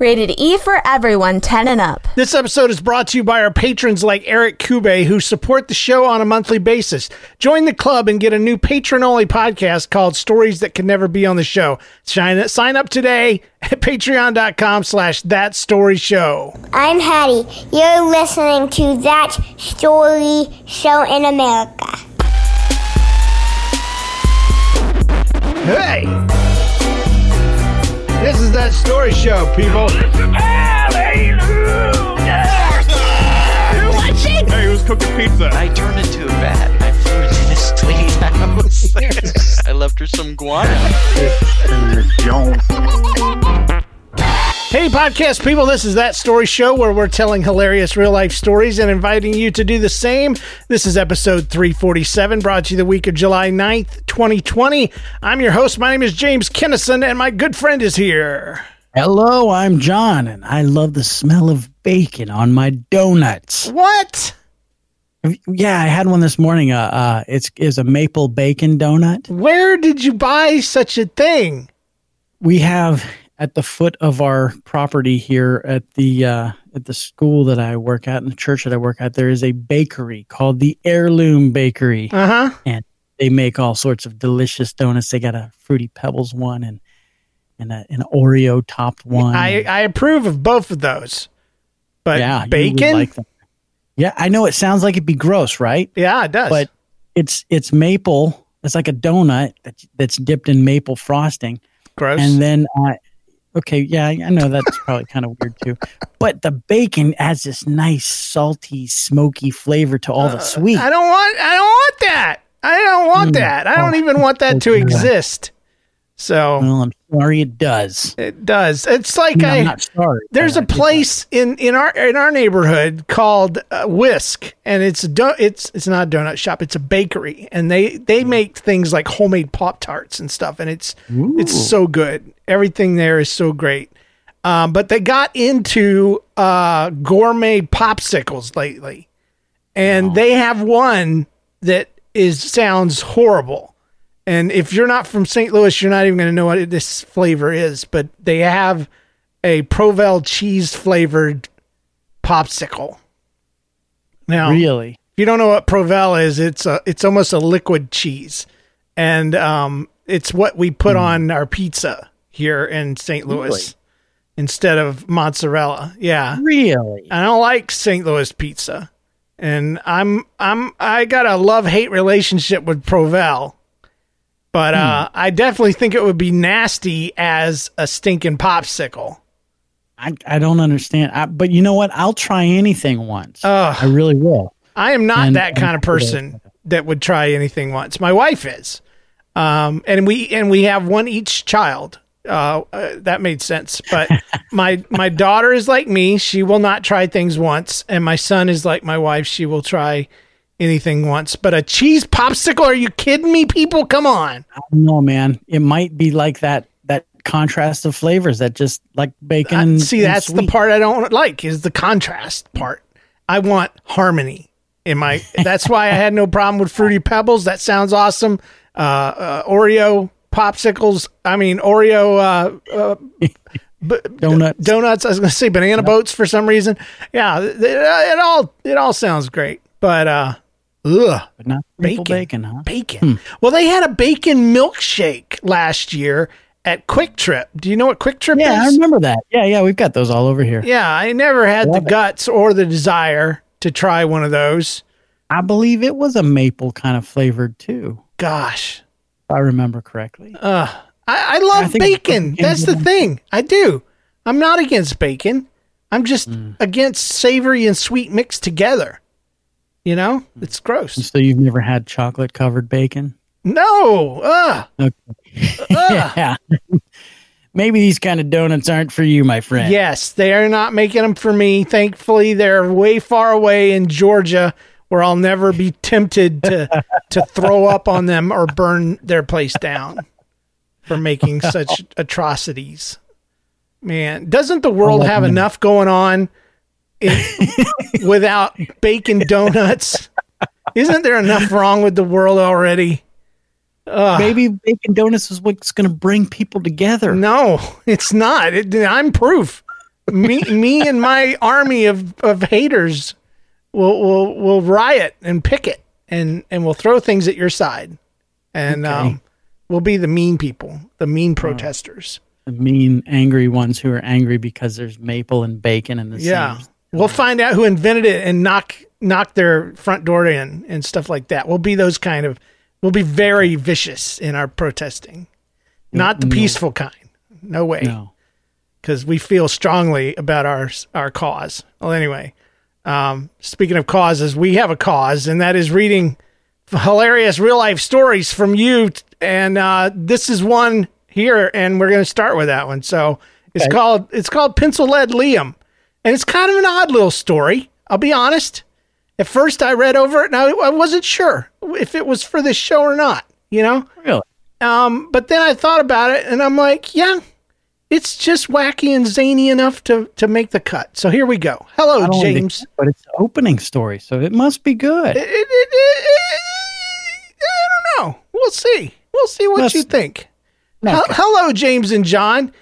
Rated E for everyone 10 and up. This episode is brought to you by our patrons like Eric Kube, who support the show on a monthly basis. Join the club and get a new patron only podcast called Stories That Can Never Be on the Show. Sign, sign up today at patreon.com slash that story show. I'm Hattie. You're listening to That Story Show in America. Hey! This is that story show, people. You're watching? Hey, who's cooking pizza? I turned into a bat. I flew into this lady's house. I left her some guano. Hey, podcast people, this is That Story Show where we're telling hilarious real life stories and inviting you to do the same. This is episode 347, brought to you the week of July 9th, 2020. I'm your host. My name is James Kennison, and my good friend is here. Hello, I'm John, and I love the smell of bacon on my donuts. What? Yeah, I had one this morning. Uh, uh it's is a maple bacon donut. Where did you buy such a thing? We have at the foot of our property here at the uh, at the school that I work at and the church that I work at. There is a bakery called the Heirloom Bakery, Uh huh. and they make all sorts of delicious donuts. They got a fruity pebbles one and and a, an Oreo topped one. I, I approve of both of those. But yeah, bacon? like. Yeah, I know it sounds like it'd be gross, right? yeah, it does. But it's it's maple. It's like a donut that's dipped in maple frosting, Gross. and then uh, okay, yeah, I know that's probably kind of weird too. But the bacon adds this nice salty, smoky flavor to all the sweet. Uh, I don't want I don't want that. I don't want Mm. that. I don't Oh, even want that to okay. exist. So well, I'm sorry it does. it does. It's like I mean, I, I'm not sorry. there's a place in in our in our neighborhood called uh, Whisk, and it's a do- it's it's not a donut shop. It's a bakery, and they they make things like homemade pop tarts and stuff, and it's it's so good. Everything there is so great. Um, but they got into uh, gourmet popsicles lately, and they have one that is sounds horrible. And if you're not from St. Louis, you're not even going to know what this flavor is. But they have a Provel cheese flavored popsicle. Now. Really? if you don't know what Provel is, it's a it's almost a liquid cheese, and um, it's what we put on our pizza here in St. Louis Really? instead of mozzarella. Yeah, Really? I don't like St. Louis pizza, and I'm I'm I got a love hate relationship with Provel, but uh, I definitely think it would be nasty as a stinking popsicle. I, I don't understand. I, but you know what? I'll try anything once. Ugh. I really will. I am not And- that kind of person that would try anything once. My wife is, um, and we and we have one each child. Uh, uh, that made sense. But my my daughter is like me; she will not try things once, and my son is like my wife; she will try anything once. But a cheese popsicle? Are you kidding me, people? Come on! No, man. It might be like that that contrast of flavors that just like bacon. Uh, and, see, that's the part I don't like is the contrast part. I want harmony in my. That's why I had no problem with fruity pebbles. That sounds awesome. Uh, uh, Oreo popsicles. I mean Oreo uh, uh, b- Donuts. donuts. I was going to say banana boats for some reason. Yeah, it, it all it all sounds great, but uh, ugh, But not Bacon. bacon, huh? bacon. Well, they had a bacon milkshake last year, at QuikTrip. Do you know what QuikTrip is? Yeah, I remember that. Yeah, yeah, we've got those all over here. Yeah, I never had the it. guts or the desire to try one of those. I believe it was a maple kind of flavored too, Gosh. I remember correctly. Uh, I, I love I bacon. bacon That's the thing. I do. I'm not against bacon. I'm just Mm. against savory and sweet mixed together. You know, it's gross. So you've never had chocolate covered bacon? No. Ugh. Okay. Ugh. yeah. Maybe these kind of donuts aren't for you, my friend. Yes, they are not making them for me. Thankfully, they're way far away in Georgia where I'll never be tempted to to throw up on them or burn their place down for making such atrocities. Man, doesn't the world have enough going on in, without bacon donuts? Isn't there enough wrong with the world already? Ugh. Maybe bacon donuts is what's going to bring people together. No, it's not. It, I'm proof. Me, me, and my army of, of haters will we'll we'll riot and picket and and we'll throw things at your side, and Okay. um, we'll be the mean people, the mean protesters. The mean, angry ones who are angry because there's maple and bacon in the Yeah, same. we'll find out who invented it and knock knock their front door in and stuff like that. We'll be those kind of. We'll be very vicious in our protesting, not the no. peaceful kind. No way. No. because we feel strongly about our our cause. Well, anyway, um, speaking of causes, we have a cause, and that is reading hilarious real life stories from you. And uh, this is one here, and we're going to start with that one. So it's Okay. called it's called Pencil Lead Liam, and it's kind of an odd little story. I'll be honest. At first, I read over it, and I, I wasn't sure if it was for this show or not. You know, Really? um, but then I thought about it, and I'm like, yeah, it's just wacky and zany enough to to make the cut. So here we go. Hello, James. but it's the opening story, so it must be good. It- it- I don't know. We'll see. We'll see what Let's- you think. Okay. Hel- Hello, James and John.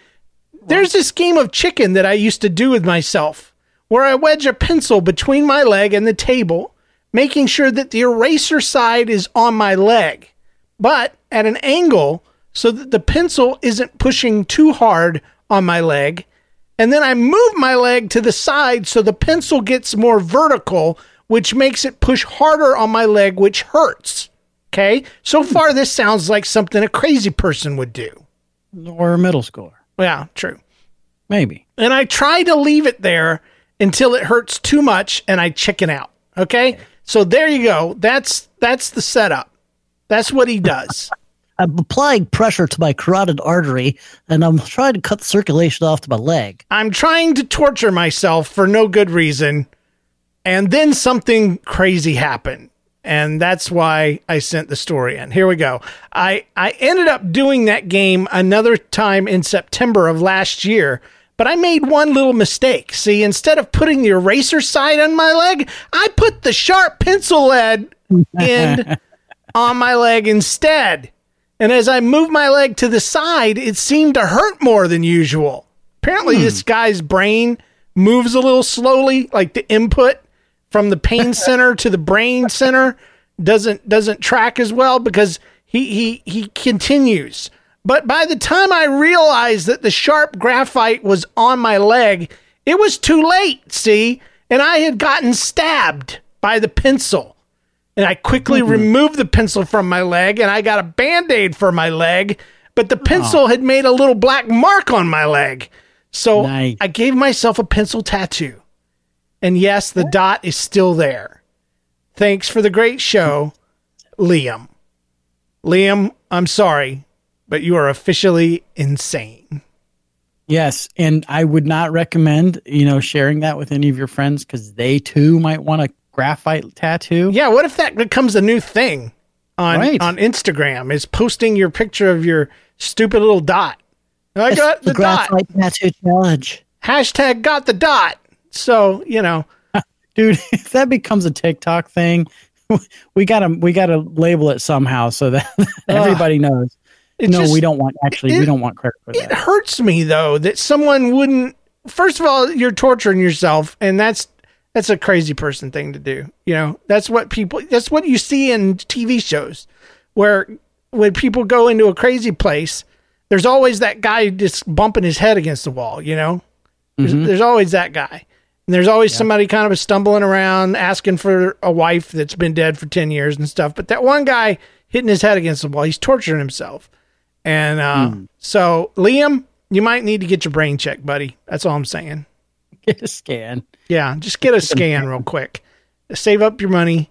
There's this game of chicken that I used to do with myself where I wedge a pencil between my leg and the table, making sure that the eraser side is on my leg, but at an angle so that the pencil isn't pushing too hard on my leg. And then I move my leg to the side so the pencil gets more vertical, which makes it push harder on my leg, which hurts. Okay. So hmm. far, this sounds like something a crazy person would do. or a middle schooler. Yeah, true. Maybe. And I try to leave it there until it hurts too much and I chicken out. Okay? So there you go. That's that's the setup. That's what he does. I'm applying pressure to my carotid artery, and I'm trying to cut the circulation off to my leg. I'm trying to torture myself for no good reason. And then something crazy happened. And that's why I sent the story in. Here we go. I, I ended up doing that game another time in September of last year, but I made one little mistake. See, instead of putting the eraser side on my leg, I put the sharp pencil lead end on my leg instead. And as I moved my leg to the side, it seemed to hurt more than usual. Apparently, this hmm. guy's brain moves a little slowly, like the input from the pain center to the brain center doesn't doesn't track as well because he he he continues. But by the time I realized that the sharp graphite was on my leg, it was too late, see? And I had gotten stabbed by the pencil. And I quickly removed the pencil from my leg and I got a band aid for my leg, but the pencil oh. had made a little black mark on my leg. So Nice. I gave myself a pencil tattoo. And yes, the dot is still there. Thanks for the great show, Liam. Liam, I'm sorry, but you are officially insane. Yes, and I would not recommend you know sharing that with any of your friends because they too might want a graphite tattoo. Yeah, what if that becomes a new thing on Right. on Instagram? Is posting your picture of your stupid little dot. I got the the dot. graphite tattoo challenge. Hashtag got the dot. So, you know, dude, if that becomes a TikTok thing, we gotta we gotta label it somehow so that everybody knows. No, just- we don't want actually it- we don't want credit for that. it hurts me though that someone wouldn't first of all, you're torturing yourself and that's that's a crazy person thing to do. You know, that's what people that's what you see in TV shows where when people go into a crazy place, there's always that guy just bumping his head against the wall. You know, there's, Mhm. there's always that guy. And there's always somebody kind of stumbling around asking for a wife that's been dead for 10 years and stuff. But that one guy hitting his head against the wall, he's torturing himself. And uh, Hmm. so, Liam, you might need to get your brain checked, buddy. That's all I'm saying. Get a scan. Yeah, just get a scan real quick. Save up your money,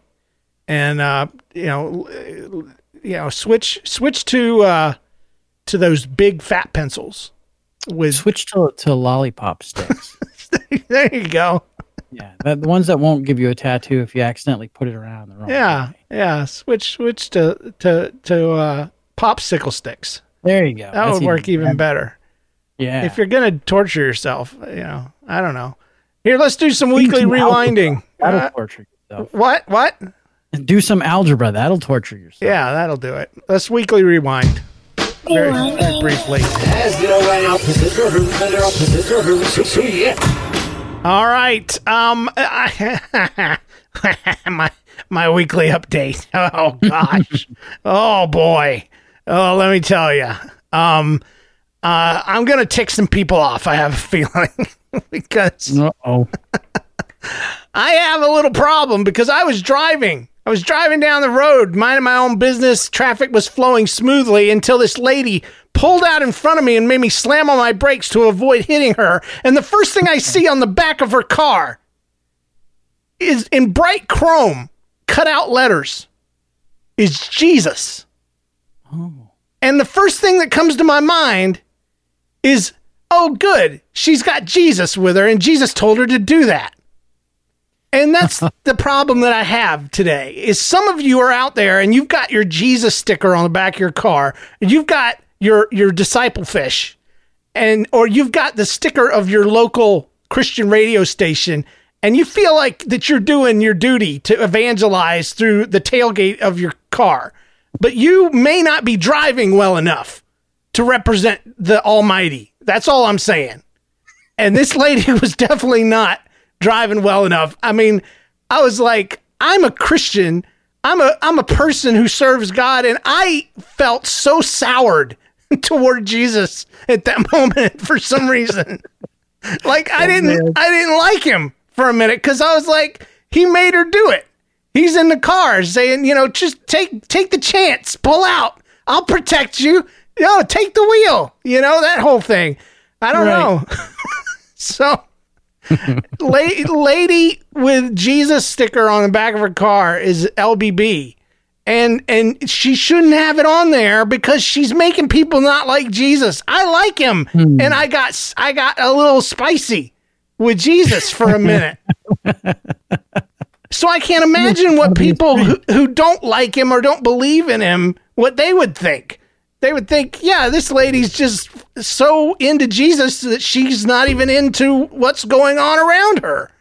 and uh, you know, you know, switch switch to uh, to those big fat pencils. With Switch to to lollipop sticks. there you go. yeah, the ones that won't give you a tattoo if you accidentally put it around the wrong. Yeah, way. yeah. Switch switch to to to uh, popsicle sticks. There you go. That That's would work even better. Yeah. If you're gonna torture yourself, you know, I don't know. Here, let's do some weekly some algebra. rewinding. That'll Uh, torture yourself. what? What? Do some algebra. That'll torture yourself. Yeah, that'll do it. Let's weekly rewind. Very, very briefly. All right. Um, my my weekly update. Oh gosh. oh boy. Oh, let me tell you. Um, uh, I'm gonna tick some people off. I have a feeling because oh. I have a little problem because I was driving. I was driving down the road, minding my own business. Traffic was flowing smoothly until this lady pulled out in front of me and made me slam on my brakes to avoid hitting her. And the first thing I see on the back of her car is in bright chrome, cut out letters, is Jesus. Oh. And the first thing that comes to my mind is, oh, good, she's got Jesus with her, and Jesus told her to do that. And that's the problem that I have today is some of you are out there and you've got your Jesus sticker on the back of your car and you've got your your disciple fish and or you've got the sticker of your local Christian radio station and you feel like that you're doing your duty to evangelize through the tailgate of your car. But you may not be driving well enough to represent the Almighty. That's all I'm saying. And this lady was definitely not driving well enough. I mean, I was like, I'm a Christian. I'm a I'm a person who serves God, and I felt so soured toward Jesus at that moment for some reason. like I oh, didn't I didn't like him for a minute because I was like, he made her do it. He's in the car saying, you know, just take take the chance, pull out. I'll protect you. Yo, take the wheel. You know that whole thing. I don't Right. know. so La- lady with Jesus sticker on the back of her car is LBB. And and she shouldn't have it on there because she's making people not like Jesus. I like him. And I got I got a little spicy with Jesus for a minute. so I can't imagine what people who, who don't like him or don't believe in him what they would think. They would think, yeah, this lady's just so into Jesus that she's not even into what's going on around her.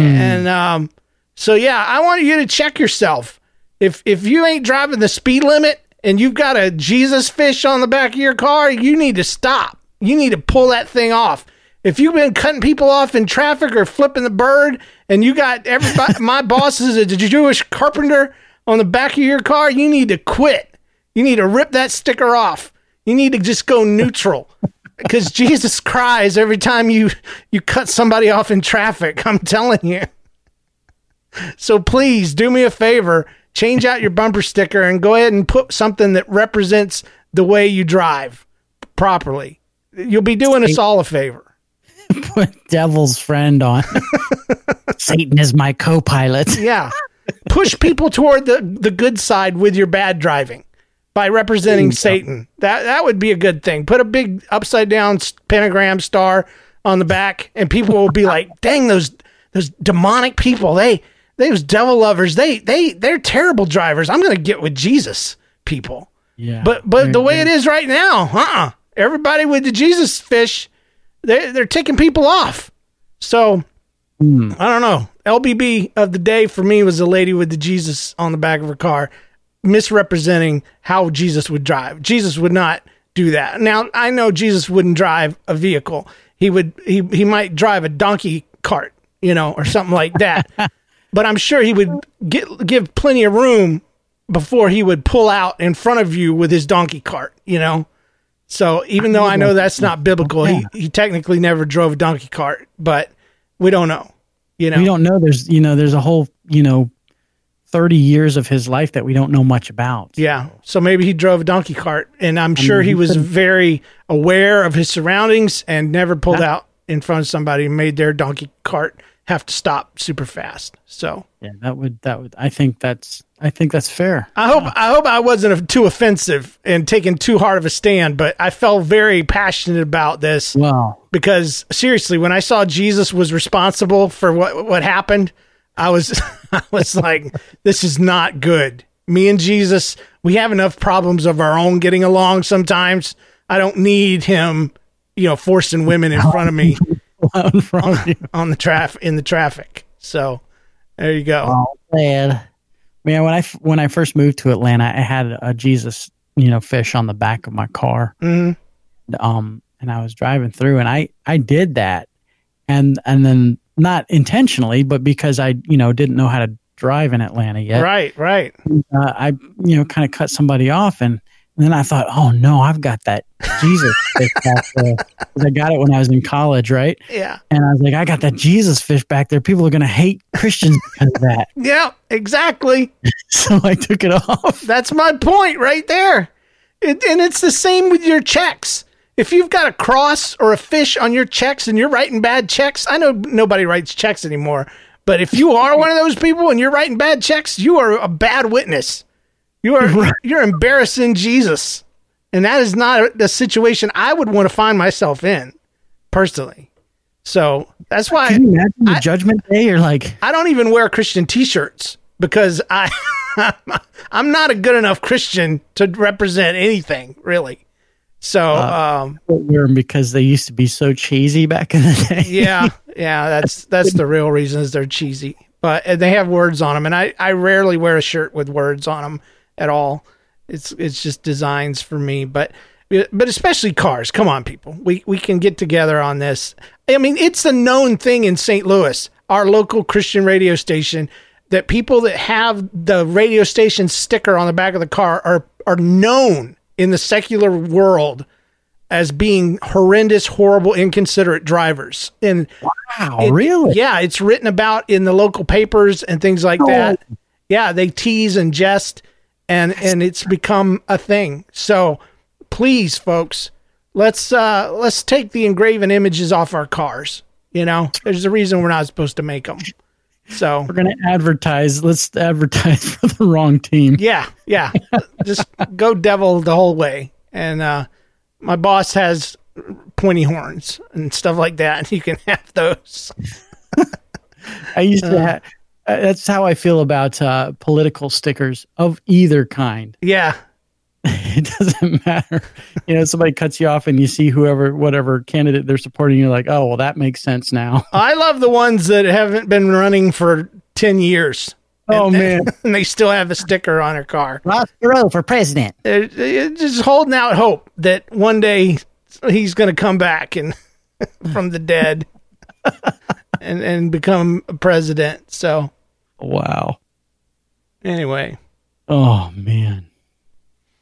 And um, so yeah, I want you to check yourself. If if you ain't driving the speed limit and you've got a Jesus fish on the back of your car, you need to stop. You need to pull that thing off. If you've been cutting people off in traffic or flipping the bird, and you got everybody, my boss is a Jewish carpenter on the back of your car, you need to quit. You need to rip that sticker off. You need to just go neutral because Jesus cries every time you you cut somebody off in traffic. I'm telling you. So please do me a favor, change out your bumper sticker and go ahead and put something that represents the way you drive properly. You'll be doing us all a favor. Put devil's friend on. Satan is my co-pilot. Yeah. Push people toward the, the good side with your bad driving by representing Satan. That that would be a good thing. Put a big upside down pentagram star on the back and people will be like, "Dang those those demonic people. They they those devil lovers. They they they're terrible drivers. I'm going to get with Jesus people." Yeah. But but the way it is right now, uh-uh. Everybody with the Jesus fish, they they're ticking people off. So I don't know. LBB of the day for me was a lady with the Jesus on the back of her car, misrepresenting how Jesus would drive. Jesus would not do that. Now I know Jesus wouldn't drive a vehicle. He would he he might drive a donkey cart, you know, or something like that. but I'm sure he would get give plenty of room before he would pull out in front of you with his donkey cart, you know. So even though I know that's not biblical, he, he technically never drove a donkey cart, but we don't know. You know, We don't know. There's you know there's a whole you know thirty years of his life that we don't know much about. Yeah. So maybe he drove a donkey cart, and I'm sure mean, he he was very aware of his surroundings and never pulled Yeah. out in front of somebody and made their donkey cart have to stop super fast. So Yeah, that would that would. I think that's I think that's fair. I hope I hope I wasn't too offensive and taking too hard of a stand, but I felt very passionate about this Wow. because seriously, when I saw Jesus was responsible for what what happened, I was I was like, this is not good. Me and Jesus, we have enough problems of our own getting along sometimes. I don't need him, you know, forcing women in front of me in front of on the traf in the traffic. So there you go. Oh man, man. When I when I first moved to Atlanta, I had a Jesus you know fish on the back of my car. Mhm. Um, and I was driving through, and I I did that, and and then not intentionally, but because I you know didn't know how to drive in Atlanta yet. Right, right. uh, I you know kind of cut somebody off and, and then I thought, oh no, I've got that Jesus fish back there I got it when I was in college, right? Yeah. And I was like, I got that Jesus fish back there. People are gonna hate Christians because of that. Yeah, exactly. So I took it off. That's my point right there. It, and it's the same with your checks. If you've got a cross or a fish on your checks and you're writing bad checks, I know nobody writes checks anymore, but if you are one of those people and you're writing bad checks, you are a bad witness. You are you're embarrassing Jesus. And that is not the situation I would want to find myself in personally. So that's why Can you imagine the judgment day? You're like, I don't even wear Christian T-shirts because I I'm not a good enough Christian to represent anything really. So um, I wear 'em because they used to be so cheesy back in the day. yeah, yeah, that's that's the real reason is they're cheesy, but uh, they have words on them, and I I rarely wear a shirt with words on them at all. It's it's just designs for me, but but especially cars. Come on, people, we we can get together on this. I mean, it's a known thing in St. Louis, our local Christian radio station, that people that have the radio station sticker on the back of the car are are known in the secular world as being horrendous, horrible, inconsiderate drivers. And Wow, it- really? Yeah, it's written about in the local papers and things like that. Yeah, they tease and jest and and it's become a thing. So please folks, let's uh let's take the engraven images off our cars. You know, there's a reason we're not supposed to make them. So We're gonna advertise. Let's advertise for the wrong team. yeah, yeah. Just go devil the whole way. And uh my boss has pointy horns and stuff like that, you can have those. I used to have. Uh, that's how I feel about uh, political stickers of either kind. Yeah. It doesn't matter. You know, somebody cuts you off and you see whoever, whatever candidate they're supporting. You're like, oh, well, that makes sense now. I love the ones that haven't been running for 10 years. Oh, And- man. And they still have a sticker on their car. Ross Perot for president. They're, they're just holding out hope that one day he's going to come back and from the dead and, and become a president. So, Wow. anyway, Oh man.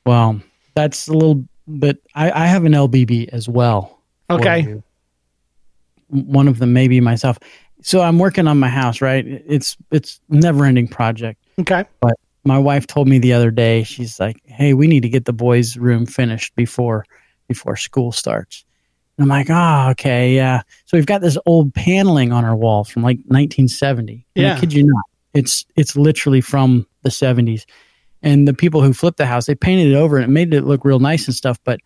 Well, that's a little bit. I, I have an LBB as well. Okay. One of them, maybe myself. So I'm working on my house. Right. It's it's never ending project. okay. But my wife told me the other day. She's like, "Hey, we need to get the boys' room finished before before school starts." And I'm like, "Oh, okay, yeah." So we've got this old paneling on our wall from like 1970. And Yeah. I kid you not. It's it's literally from the 70s. And the people who flipped the house, they painted it over and it made it look real nice and stuff, but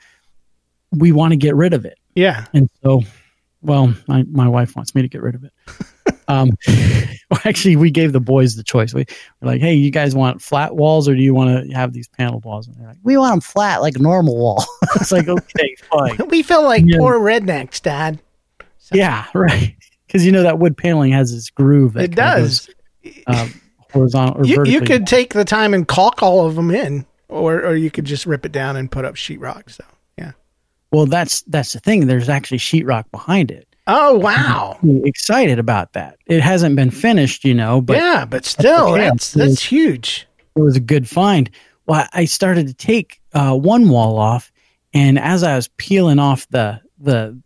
we want to get rid of it. Yeah. And so, well, my, my wife wants me to get rid of it. um, well, actually, we gave the boys the choice. We were like, hey, you guys want flat walls or do you want to have these paneled walls? And they're like, We want them flat like a normal wall. it's like, okay, fine. We feel like Yeah. poor rednecks, Dad. yeah, right. Because you know that wood paneling has this groove. It does. goes, um, horizontal or You, you could take the time and caulk all of them in, or, or you could just rip it down and put up sheetrock. So, yeah. Well, that's that's the thing. There's actually sheetrock behind it. Oh, wow. Excited about that. It hasn't been finished, you know, but yeah, but still, okay. that's that's huge. it was a good find. Well, I started to take uh, one wall off, And as I was peeling off the the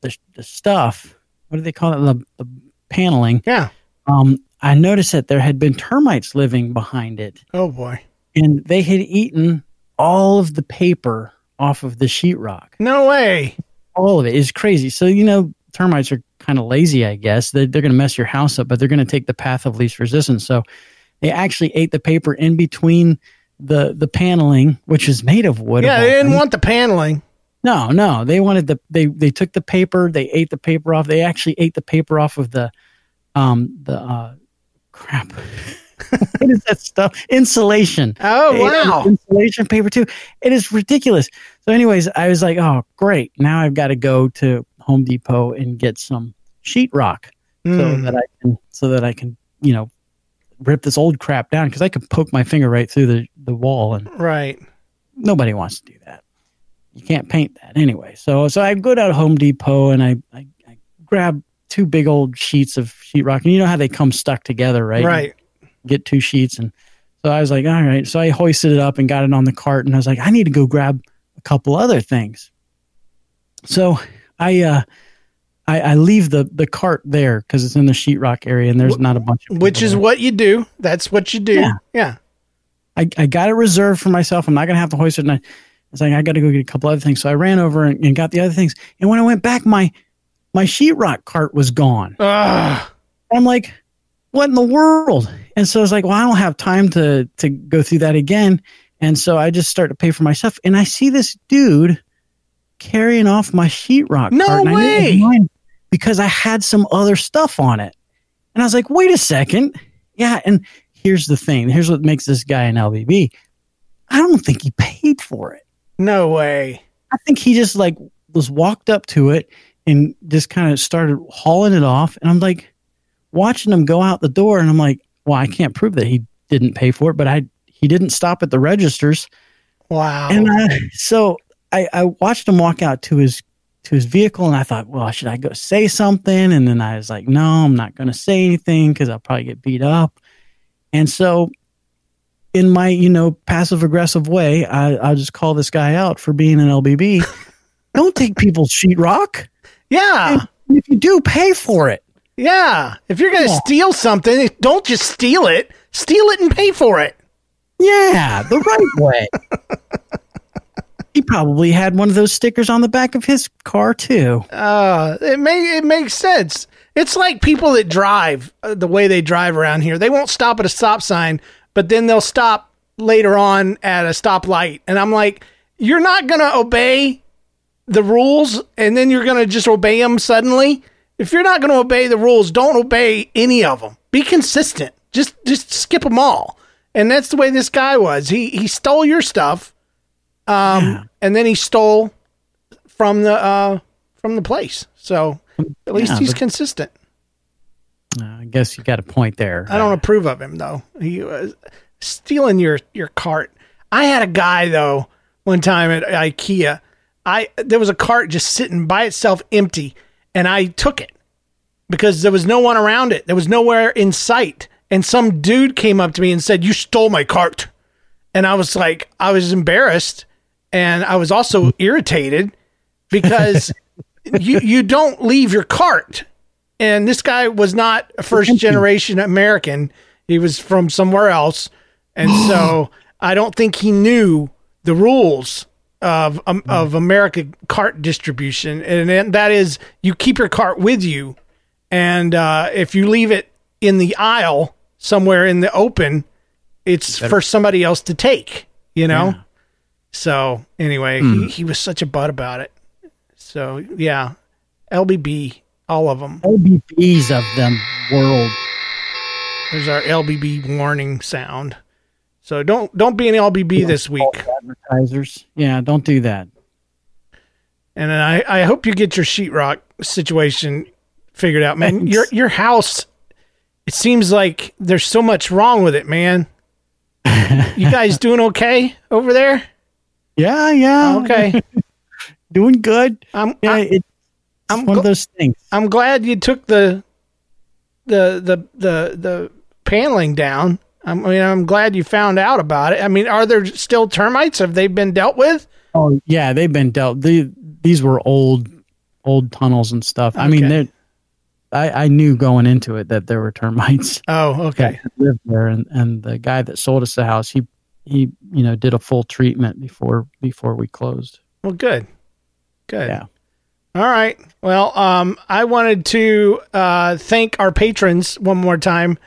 the, the stuff, what do they call it? The, the paneling. Yeah. Um, I noticed that there had been termites living behind it, Oh boy. and they had eaten all of the paper off of the sheetrock. No way. All of it is crazy. So you know, termites are kind of lazy, I guess. They're, they're going to mess your house up, but they're going to take the path of least resistance. So they actually ate the paper in between the the paneling, which is made of wood. Yeah, of they didn't things. want the paneling. No, no, they wanted the they they took the paper, they ate the paper off. They actually ate the paper off of the um the uh crap. what is that stuff? Insulation. Oh, They ate all wow. Insulation paper too. It is ridiculous. So, anyways, I was like, oh great. Now I've got to go to Home Depot and get some sheetrock so Mm. that I can so that I can, you know, rip this old crap down because I could poke my finger right through the, the wall and Right. nobody wants to do that. You can't paint that anyway. So so I go down to Home Depot and I, I, I grab two big old sheets of sheetrock. And you know how they come stuck together, right? Right. Get two sheets. And so I was like, all right. So I hoisted it up and got it on the cart. And I was like, I need to go grab a couple other things. So I uh I, I leave the the cart there because it's in the sheetrock area and there's not a bunch of Which is there. what you do. That's what you do. Yeah. Yeah. I, I got it reserved for myself. I'm not to have to hoist it. And I was like, I got to go get a couple other things. So I ran over and, and got the other things. And when I went back, my my sheetrock cart was gone. Ugh. I'm like, what in the world? And so I was like, well, I don't have time to to go through that again. And so I just start to pay for my stuff. And I see this dude carrying off my sheetrock No cart. and I knew it was way. mine because I had some other stuff on it. And I was like, wait a second. Yeah. And here's the thing. Here's what makes this guy an LBB. I don't think he paid for it. No way. I think he just like was walked up to it and just kind of started hauling it off. And I'm like watching him go out the door, and I'm like, well, I can't prove that he didn't pay for it, but I he didn't stop at the registers. Wow. And I, so I, I watched him walk out to his to his vehicle, and I thought, well, should I go say something? And then I was like, no, I'm not going to say anything because I'll probably get beat up. And so, in my you know passive aggressive way, I I'll just call this guy out for being an LBB. Don't take people's sheetrock. Yeah. If you do, pay for it. Yeah. If you're going to Yeah. steal something, don't just steal it. Steal it and pay for it. Yeah, the right way. he probably had one of those stickers on the back of his car too. Uh, it may it makes sense. It's like people that drive uh, the way they drive around here. They won't stop at a stop sign, but then they'll stop later on at a stoplight. And I'm like, you're not going to obey the rules and then you're going to just obey them suddenly. If you're not going to obey the rules, don't obey any of them. Be consistent. Just just skip them all. And that's the way this guy was. He he stole your stuff. Um and then he stole from the uh from the place. So at least Yeah, he's consistent. Uh, I guess you got a point there. I don't approve of him though. He was stealing your your cart. I had a guy though one time at IKEA. I there was a cart just sitting by itself empty, and I took it because there was no one around it. There was nowhere in sight, and some dude came up to me and said, "You stole my cart," and I was like, I was embarrassed, and I was also irritated because you you don't leave your cart. And this guy was not a first generation American. He was from somewhere else, and so I don't think he knew the rules of um, of America cart distribution, and then that is you keep your cart with you, and uh, if you leave it in the aisle somewhere in the open, it's for somebody else to take. You know. Yeah. So anyway, he, he was such a butt about it. So yeah, LBB, all of them. LBBs of them world. There's our LBB warning sound. So don't don't be an LBB this week. Advertisers. Yeah, don't do that. And then I I hope you get your sheetrock situation figured out, man. Thanks. Your your house. It seems like there's so much wrong with it, man. You guys doing okay over there? Yeah, yeah. Okay. Doing good. I'm Yeah, I, it's I'm one of those things. I'm glad you took the the the the the paneling down. I'm- mean, I'm glad you found out about it. I mean, are there still termites? Have they been dealt with? Oh yeah, they've been dealt. The, these were old, old tunnels and stuff. I mean, they're- I, I knew going into it that there were termites Oh, okay. lived there, and, and the guy that sold us the house, he he you know did a full treatment before before we closed. Well, good. Good. Yeah. All right. Well, um, I wanted to uh, thank our patrons one more time.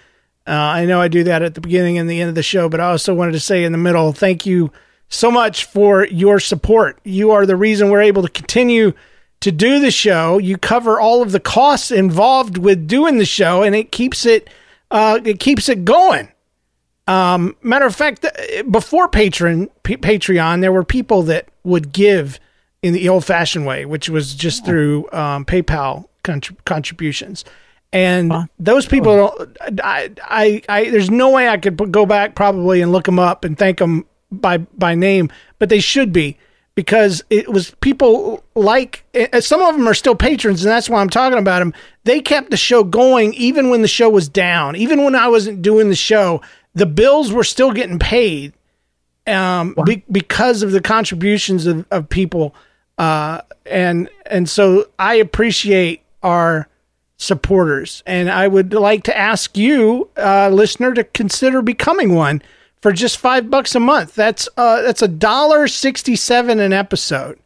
Uh, I know I do that at the beginning and the end of the show, but I also wanted to say in the middle, thank you so much for your support. You are the reason we're able to continue to do the show. You cover all of the costs involved with doing the show, and it keeps it uh, it keeps it going. Um, matter of fact, before Patreon, P- Patreon, there were people that would give in the old-fashioned way, which was just through um, PayPal contrib- contributions. And those people, I, I, I, there's no way I could go back probably and look them up and thank them by by name, but they should be because it was people like some of them are still patrons, and that's why I'm talking about them. They kept the show going even when the show was down, even when I wasn't doing the show. The bills were still getting paid um, be, because of the contributions of, of people, uh, and and so I appreciate our supporters, and I would like to ask you, uh, listener, to consider becoming one for just five bucks a month. That's uh, that's a dollar sixty seven an episode,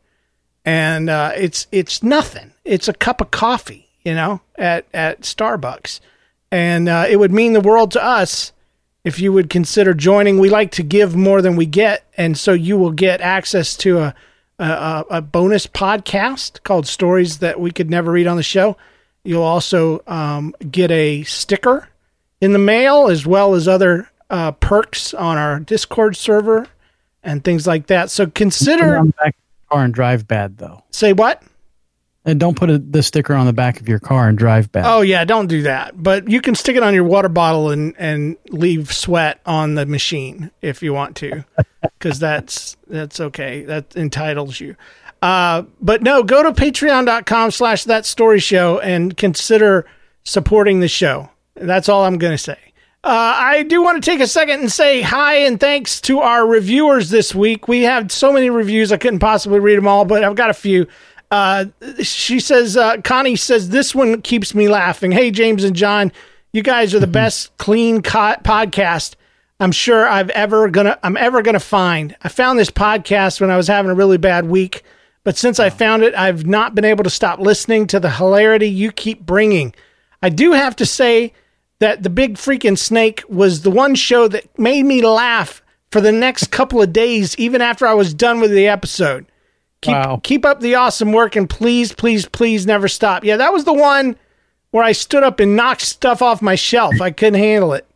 and uh, it's it's nothing. It's a cup of coffee, you know, at at Starbucks, and uh, it would mean the world to us if you would consider joining. We like to give more than we get, and so you will get access to a, a- a bonus podcast called "Stories That We Could Never Read on the Show." You'll also um, get a sticker in the mail, as well as other uh, perks on our Discord server and things like that. So Put it consider. on the back of your car and drive bad though, Say what? and don't put a, the sticker on the back of your car and drive bad. Oh yeah, don't do that. But you can stick it on your water bottle and and leave sweat on the machine if you want to, because that's that's okay. That entitles you. Uh, but no, go to patreon.com slash that story show and consider supporting the show. That's all I'm going to say. Uh, I do want to take a second and say hi and thanks to our reviewers this week. We had so many reviews, I couldn't possibly read them all, but I've got a few. Uh, she says, uh, Connie says, this one keeps me laughing. Hey, James and John, you guys are the best clean co- podcast I'm sure I've ever gonna I'm ever gonna find. I found this podcast when I was having a really bad week, but since I found it, I've not been able to stop listening to the hilarity you keep bringing. I do have to say that the big freaking snake was the one show that made me laugh for the next couple of days, even after I was done with the episode. Keep Wow. keep up the awesome work and please, please, please never stop. Yeah, that was the one where I stood up and knocked stuff off my shelf. I couldn't handle it.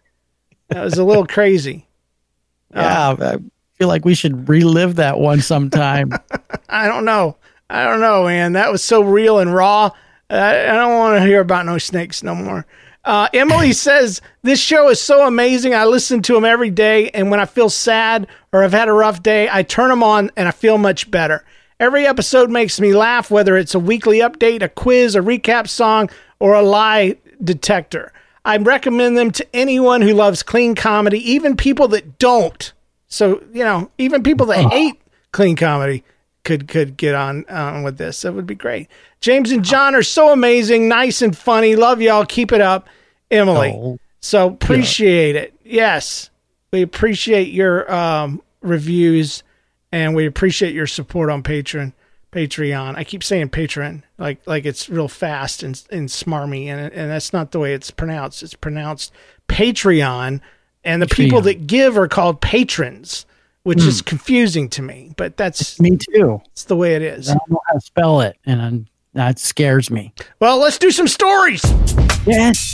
That was a little crazy. yeah, uh, I feel like we should relive that one sometime. I don't know. I don't know, man. That was so real and raw. I, I don't want to hear about no snakes no more. Uh, Emily says this show is so amazing. I listen to them every day, and when I feel sad or I've had a rough day, I turn them on and I feel much better. Every episode makes me laugh, whether it's a weekly update, a quiz, a recap song, or a lie detector. I recommend them to anyone who loves clean comedy, even people that don't. So you know, even people that hate clean comedy could could get on on with this. That would be great. James and John are so amazing, nice and funny. Love y'all. Keep it up, Emily. Oh. So appreciate it. Yes, we appreciate your um, reviews and we appreciate your support on Patreon. Patreon. I keep saying Patreon like like it's real fast and and smarmy, and and that's not the way it's pronounced. It's pronounced Patreon, and the people that give are called patrons, which is confusing to me. But that's me too. it's the way it is. I don't know how to spell it, and um, that scares me. Well, let's do some stories. Yes.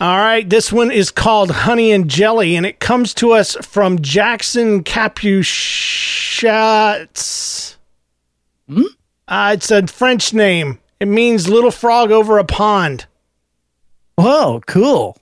All right, this one is called Honey and Jelly, and it comes to us from Jackson Capuchatz. Hmm? Uh, it's a French name. It means little frog over a pond. Whoa, cool.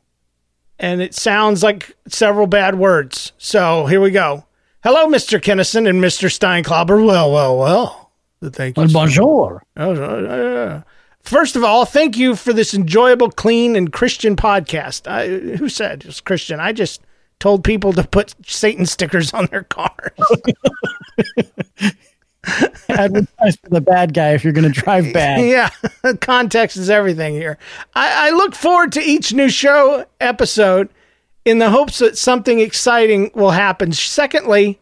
And it sounds like several bad words. So here we go. Hello, Mr. Kennison and Mr. Steinklauber. Well, well, well. Thank you. Bonjour. Oh, uh, First of all, thank you for this enjoyable, clean, and Christian podcast. I, who said it was Christian? I just told people to put Satan stickers on their cars. Advertise for the bad guy if you're going to drive bad. yeah, context is everything here. I, I look forward to each new show episode in the hopes that something exciting will happen. Secondly,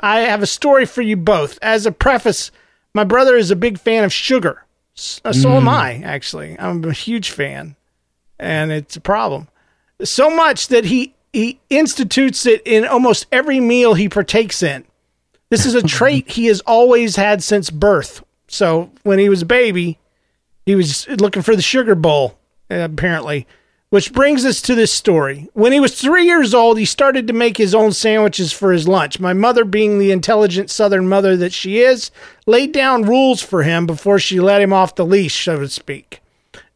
I have a story for you both. As a preface, my brother is a big fan of sugar. Uh, so am I, actually. I'm a huge fan, and it's a problem. So much that he he institutes it in almost every meal he partakes in. This is a trait he has always had since birth. So when he was a baby, he was looking for the sugar bowl, apparently. Which brings us to this story. When he was three years old, he started to make his own sandwiches for his lunch. My mother, being the intelligent Southern mother that she is, laid down rules for him before she let him off the leash, so to speak.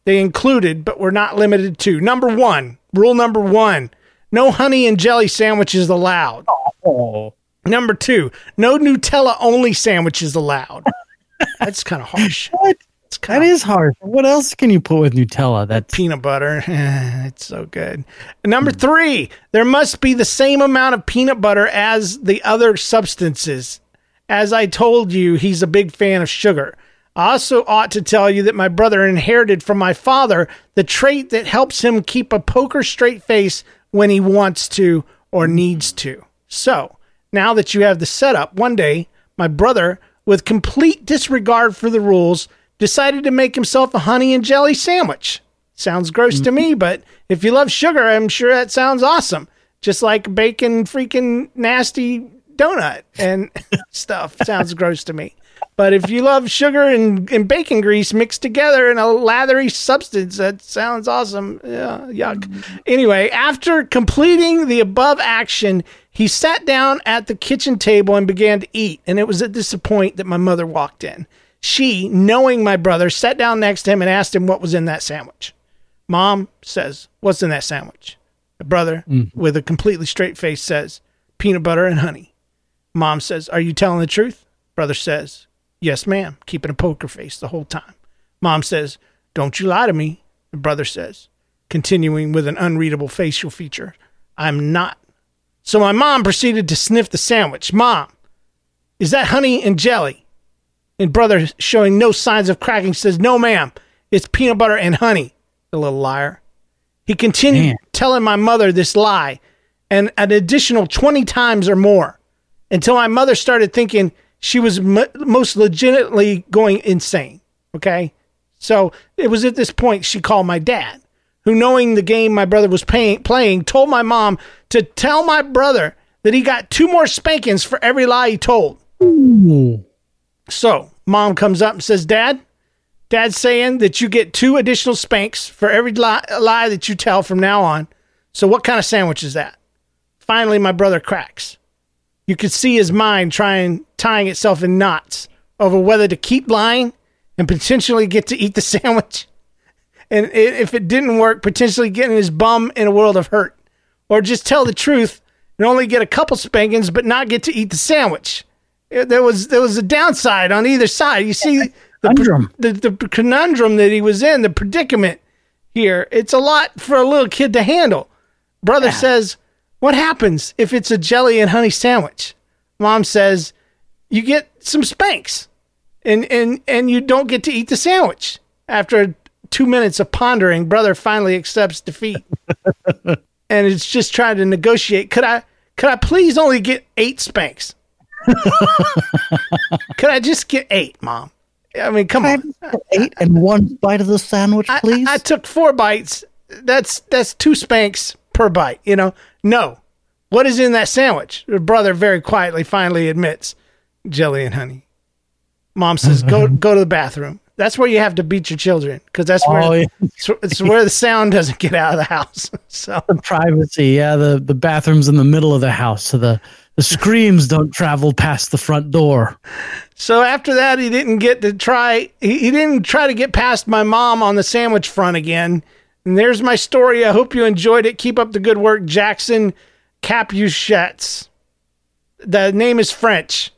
They included, but were not limited to number one, rule number one no honey and jelly sandwiches allowed. Oh. Number two, no Nutella only sandwiches allowed. That's kind of harsh. What? That is hard. What else can you put with Nutella? That's peanut butter. it's so good. Number three, there must be the same amount of peanut butter as the other substances. As I told you, he's a big fan of sugar. I also ought to tell you that my brother inherited from my father the trait that helps him keep a poker straight face when he wants to or needs to. So, now that you have the setup, one day, my brother, with complete disregard for the rules, decided to make himself a honey and jelly sandwich. Sounds gross mm-hmm. to me, but if you love sugar, I'm sure that sounds awesome. Just like bacon freaking nasty donut and stuff. Sounds gross to me. But if you love sugar and, and bacon grease mixed together in a lathery substance, that sounds awesome. Yeah, yuck. Mm-hmm. Anyway, after completing the above action, he sat down at the kitchen table and began to eat. And it was at this point that my mother walked in. She, knowing my brother, sat down next to him and asked him what was in that sandwich. Mom says, What's in that sandwich? The brother, mm. with a completely straight face, says, Peanut butter and honey. Mom says, Are you telling the truth? Brother says, Yes, ma'am, keeping a poker face the whole time. Mom says, Don't you lie to me. The brother says, continuing with an unreadable facial feature, I'm not. So my mom proceeded to sniff the sandwich. Mom, is that honey and jelly? And brother, showing no signs of cracking, says, No, ma'am, it's peanut butter and honey. The little liar. He continued Man. telling my mother this lie and an additional 20 times or more until my mother started thinking she was m- most legitimately going insane. Okay. So it was at this point she called my dad, who, knowing the game my brother was pay- playing, told my mom to tell my brother that he got two more spankings for every lie he told. Ooh. So mom comes up and says, Dad, Dad's saying that you get two additional spanks for every lie, lie that you tell from now on. So what kind of sandwich is that? Finally, my brother cracks. You could see his mind trying tying itself in knots over whether to keep lying and potentially get to eat the sandwich. And if it didn't work, potentially getting his bum in a world of hurt. Or just tell the truth and only get a couple spankings but not get to eat the sandwich there was there was a downside on either side. You see the conundrum. The, the conundrum that he was in, the predicament here. It's a lot for a little kid to handle. Brother yeah. says, "What happens if it's a jelly and honey sandwich?" Mom says, "You get some spanks, and and and you don't get to eat the sandwich." After two minutes of pondering, brother finally accepts defeat. and it's just trying to negotiate. Could I could I please only get eight spanks? could I just get eight, mom? I mean, come on. Eight and one bite of the sandwich, please. I, I took four bites. That's that's two spanks per bite. You know, no. What is in that sandwich? Her brother very quietly finally admits jelly and honey. Mom says, "Go go to the bathroom." That's where you have to beat your children because that's where Oh, yeah. it's, it's where the sound doesn't get out of the house. So the privacy. Yeah, the the bathroom's in the middle of the house, so the the screams don't travel past the front door. So after that, he didn't get to try. He, he didn't try to get past my mom on the sandwich front again. And there's my story. I hope you enjoyed it. Keep up the good work, Jackson Capuchets. The name is French.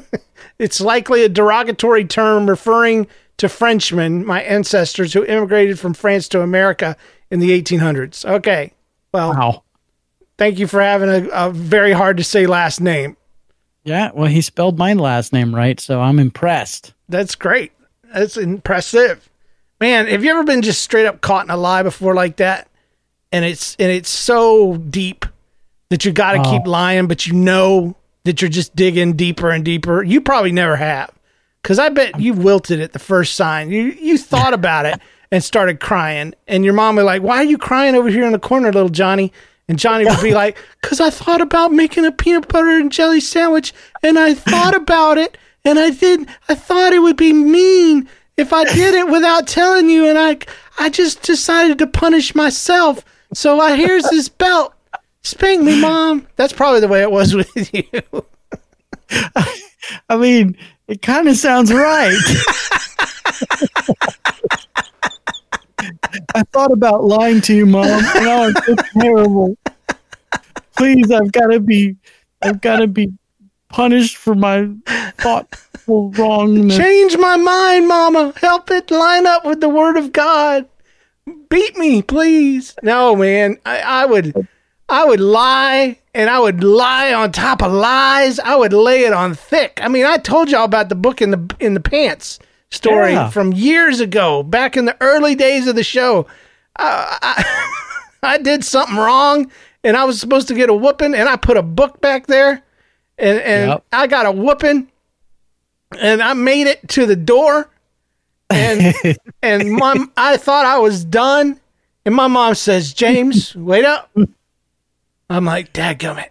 it's likely a derogatory term referring to Frenchmen, my ancestors who immigrated from France to America in the 1800s. Okay. Well, Wow. Thank you for having a, a very hard to say last name. Yeah, well, he spelled my last name right, so I'm impressed. That's great. That's impressive. Man, have you ever been just straight up caught in a lie before like that? And it's and it's so deep that you got to Oh. keep lying, but you know that you're just digging deeper and deeper. You probably never have. Cuz I bet you wilted at the first sign. You you thought about it and started crying and your mom was like, "Why are you crying over here in the corner, little Johnny?" And Johnny would be like, "Cuz I thought about making a peanut butter and jelly sandwich and I thought about it and I did I thought it would be mean if I did it without telling you and I I just decided to punish myself. So I here's this belt. Spank me, mom. That's probably the way it was with you. I mean, it kind of sounds right. I thought about lying to you, mom. Now it's so terrible. Please, I've got to be, I've got to be punished for my thoughtful wrongness. Change my mind, mama. Help it line up with the word of God. Beat me, please. No, man. I, I would I would lie and I would lie on top of lies. I would lay it on thick. I mean, I told y'all about the book in the in the pants story Yeah. from years ago, back in the early days of the show. Uh, I, I, I did something wrong and I was supposed to get a whooping and I put a book back there and and Yep. I got a whooping and I made it to the door and and mom I thought I was done and my mom says, "James, wait up." I'm like, "Dadgummit."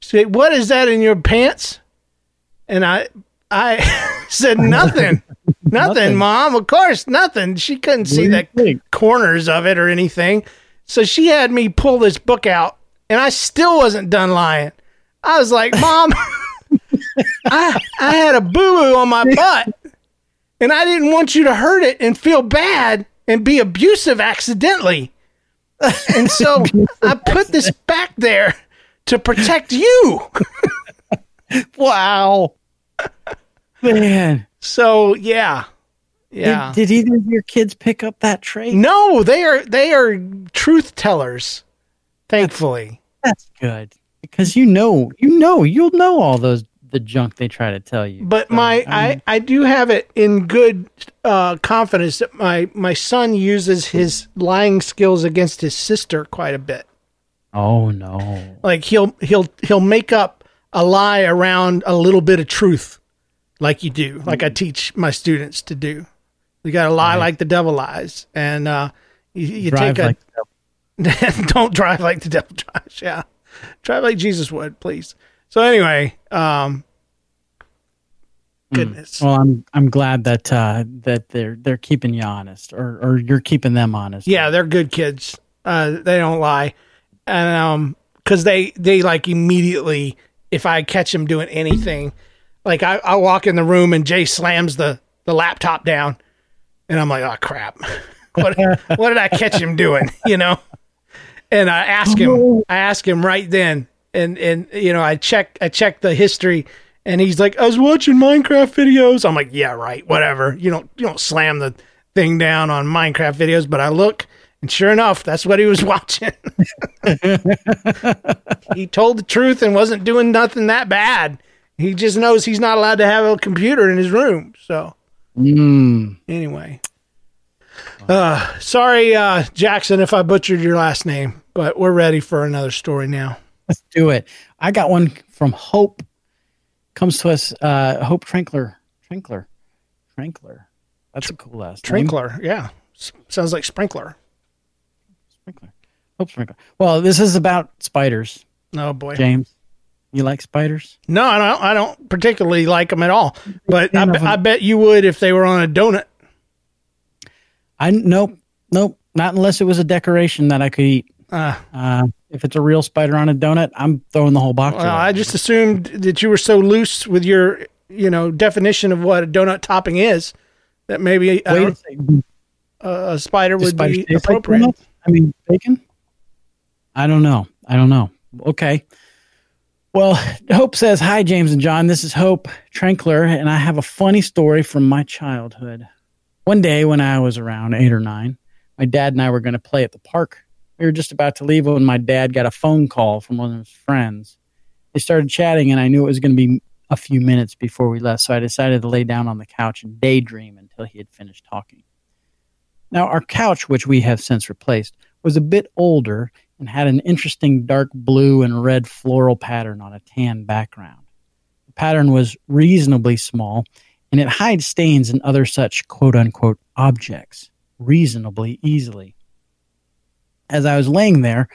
She said, "What is that in your pants?" And I I said, "Nothing." Nothing, Nothing. mom. Of course, nothing. She couldn't see the think? corners of it or anything. So she had me pull this book out and I still wasn't done lying. I was like, "Mom, I I had a boo-boo on my butt." and I didn't want you to hurt it and feel bad and be abusive accidentally. And so I put this back there to protect you. Wow, man. So yeah. Yeah. Did, did either of your kids pick up that trait? no, they are they are truth tellers. Thankfully. That's good because you know, you know, you'll know all those the junk they try to tell you. But So, my mean, I, I do have it in good uh, confidence that my my son uses his lying skills against his sister quite a bit. oh no, like he'll he'll he'll make up a lie around a little bit of truth like you do like i teach my students to do. You gotta lie Right. like the devil lies and uh you, you take a like don't drive like the devil drives yeah. Drive like jesus would please. So anyway um goodness. Well, I'm I'm glad that uh, that they're they're keeping you honest, or or you're keeping them honest. yeah they're good kids. Uh they don't lie. And um because they they like immediately if i catch them doing anything like I, I walk in the room and jay slams the the laptop down. And i'm like oh crap. What what did i catch him doing? You know? And i ask him oh. i ask him right then. And and you know i check i check the history. And he's like i was watching minecraft videos. I'm like yeah right. Whatever. You don't you don't slam the thing down on minecraft videos. But i look and sure enough that's what he was watching. He told the truth and wasn't doing nothing that bad he just knows he's not allowed to have a computer in his room so Mm. anyway uh sorry uh jackson if i butchered your last name But we're ready for another story now. Let's do it. I got one from Hope. Comes to us, uh, Hope Trankler. Trankler. Trankler. That's a cool last name. Trinkler, yeah. S- sounds like sprinkler. Sprinkler. Hope Sprinkler. Well, this is about spiders, Oh boy. James. You like spiders? No, I don't. I don't particularly like them at all. But I, be- I bet you would if they were on a donut. I nope, nope, not unless it was a decoration that I could eat. Uh, Uh, if it's a real spider on a donut, I'm throwing the whole box. well. I just assumed that you were so loose with your, you know, definition of what a donut topping is that maybe a a, a spider would spiders be taste like appropriate. I mean, bacon. I don't know. I don't know. Okay. Well, Hope says, Hi, James and John. This is Hope Trankler, and I have a funny story from my childhood. One day when I was around eight or nine, my dad and I were going to play at the park. We were just about to leave when my dad got a phone call from one of his friends. They started chatting, and I knew it was going to be a few minutes before we left, so I decided to lay down on the couch and daydream until he had finished talking. Now, our couch, which we have since replaced, was a bit older and had an interesting dark blue and red floral pattern on a tan background. The pattern was reasonably small and it hides stains and other such quote unquote objects reasonably easily. As I was laying there,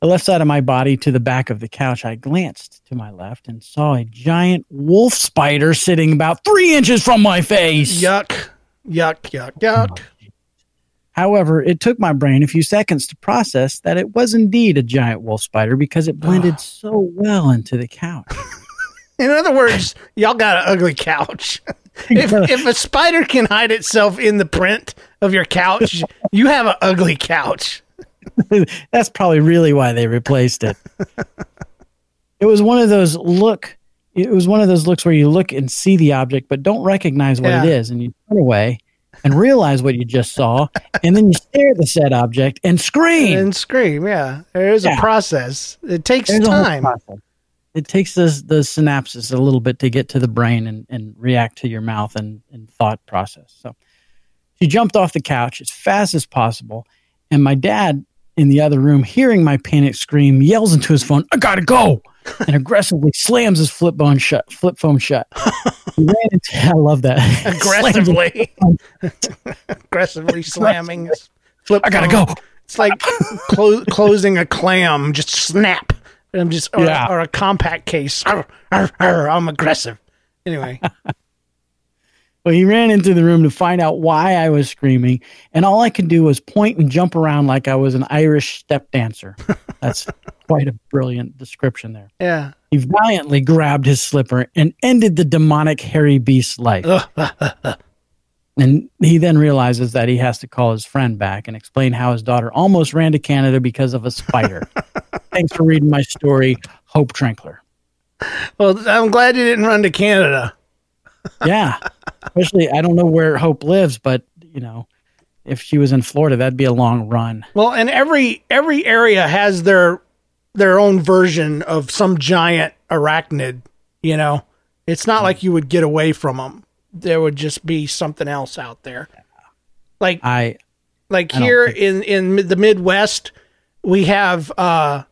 the left side of my body to the back of the couch, I glanced to my left and saw a giant wolf spider sitting about three inches from my face. Yuck, yuck, yuck, yuck. However, it took my brain a few seconds to process that it was indeed a giant wolf spider because it blended so well into the couch. In other words, y'all got an ugly couch. if, if a spider can hide itself in the print of your couch, you have an ugly couch. That's probably really why they replaced it. it was one of those look. It was one of those looks where you look and see the object, but don't recognize what it Yeah. is, and you turn away and realize what you just saw, and then you stare at the said object and scream. And scream, yeah. There is Yeah. a process. It takes There's time. It takes the the synapses a little bit to get to the brain and, and react to your mouth and, and thought process. So she jumped off the couch as fast as possible, and my dad in the other room, hearing my panic scream, yells into his phone, "I gotta go!" And aggressively slams his flip phone shut. Flip phone shut. into. I love that. Aggressively. Aggressively slamming. his Flip I gotta phone. go. It's like clo- closing a clam, just snap. And I'm just, or, Yeah. or a compact case. Arr, arr, arr, I'm aggressive. Anyway, Well, he ran into the room to find out why I was screaming, and all I could do was point and jump around like I was an Irish step dancer. That's quite a brilliant description there. yeah. He valiantly grabbed his slipper and ended the demonic hairy beast's life. and he then realizes that he has to call his friend back and explain how his daughter almost ran to Canada because of a spider. Thanks for reading my story, Hope Trankler. Well, I'm glad you didn't run to Canada. Yeah. Especially, I don't know where Hope lives, but, you know, if she was in Florida, that'd be a long run. Well, and every every area has their their own version of some giant arachnid. You know, it's not like you would get away from them. There would just be something else out there. Like I, like I here in in the Midwest, we have uh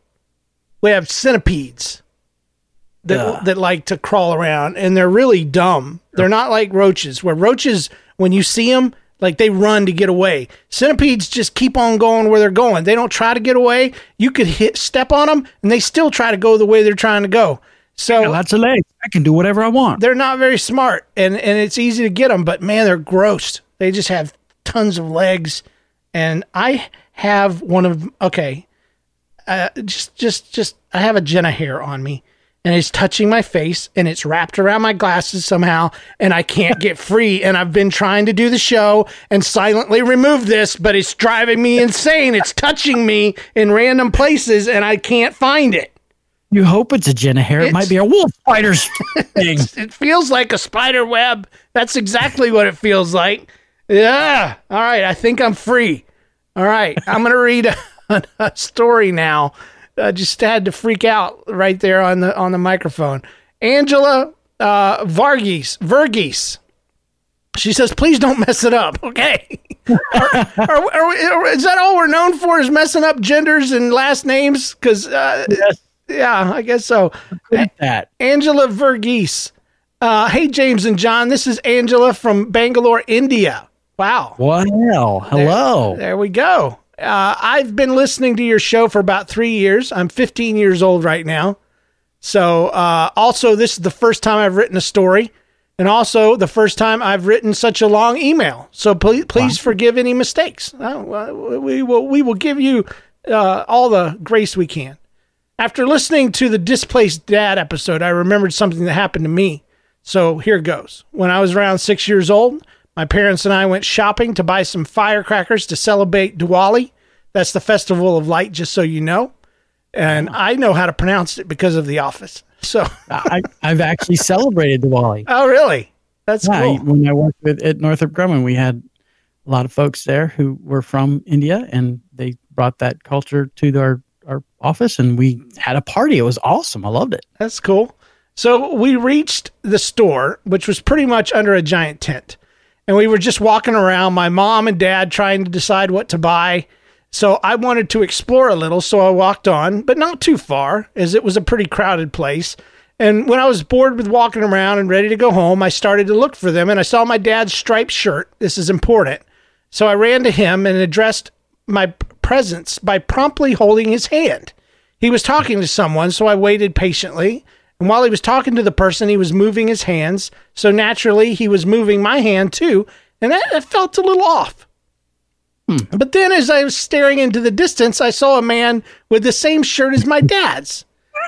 we have centipedes that Ugh. that like to crawl around, and they're really dumb. They're not like roaches. Where roaches, when you see them, like they run to get away. Centipedes just keep on going where they're going. They don't try to get away. You could hit step on them, and they still try to go the way they're trying to go. So lots of legs. I can do whatever I want. they're not very smart and and it's easy to get them but man they're gross they just have tons of legs and i have one of okay uh, just just just i have a jenna hair on me and it's touching my face and it's wrapped around my glasses somehow and i can't get free and i've been trying to do the show and silently remove this but it's driving me insane it's touching me in random places and i can't find it You hope it's a Jenna hair. It might be a wolf spider's thing. it feels like a spider web. That's exactly what it feels like. Yeah. All right. I think I'm free. All right. I'm going to read a, a story now. I just had to freak out right there on the on the microphone. Angela uh, Varghese, Verghese. She says, "Please don't mess it up." Okay. are, are, are is that all we're known for? Is messing up genders and last names? Because uh, yeah, I guess so. that. Angela Verghese. Uh, hey, James and John. This is Angela from Bangalore, India. Wow. Wow. Hello. There we go. Uh, I've been listening to your show for about three years. I'm 15 years old right now. So, uh, also, this is the first time I've written a story, and also the first time I've written such a long email. So, please, please forgive any mistakes. Uh, we will we will give you uh, all the grace we can. After listening to the displaced dad episode, I remembered something that happened to me. So here goes. When I was around six years old, my parents and I went shopping to buy some firecrackers to celebrate Diwali. That's the festival of light, just so you know. And I know how to pronounce it because of The Office. So, I, I've actually celebrated Diwali. oh, really? That's Yeah, cool. when I worked with at Northrop Grumman, we had a lot of folks there who were from India, and they brought that culture to our our office, and we had a party. It was awesome. I loved it. That's cool. So we reached the store, which was pretty much under a giant tent. And we were just walking around, my mom and dad trying to decide what to buy. So I wanted to explore a little, so I walked on, but not too far, as it was a pretty crowded place. And when I was bored with walking around and ready to go home, I started to look for them and I saw my dad's striped shirt. This is important. So I ran to him and addressed my presence by promptly holding his hand. He was talking to someone, so I waited patiently. And while he was talking to the person, he was moving his hands. So naturally, he was moving my hand too. And that, that felt a little off. Hmm. But then, as I was staring into the distance, I saw a man with the same shirt as my dad's.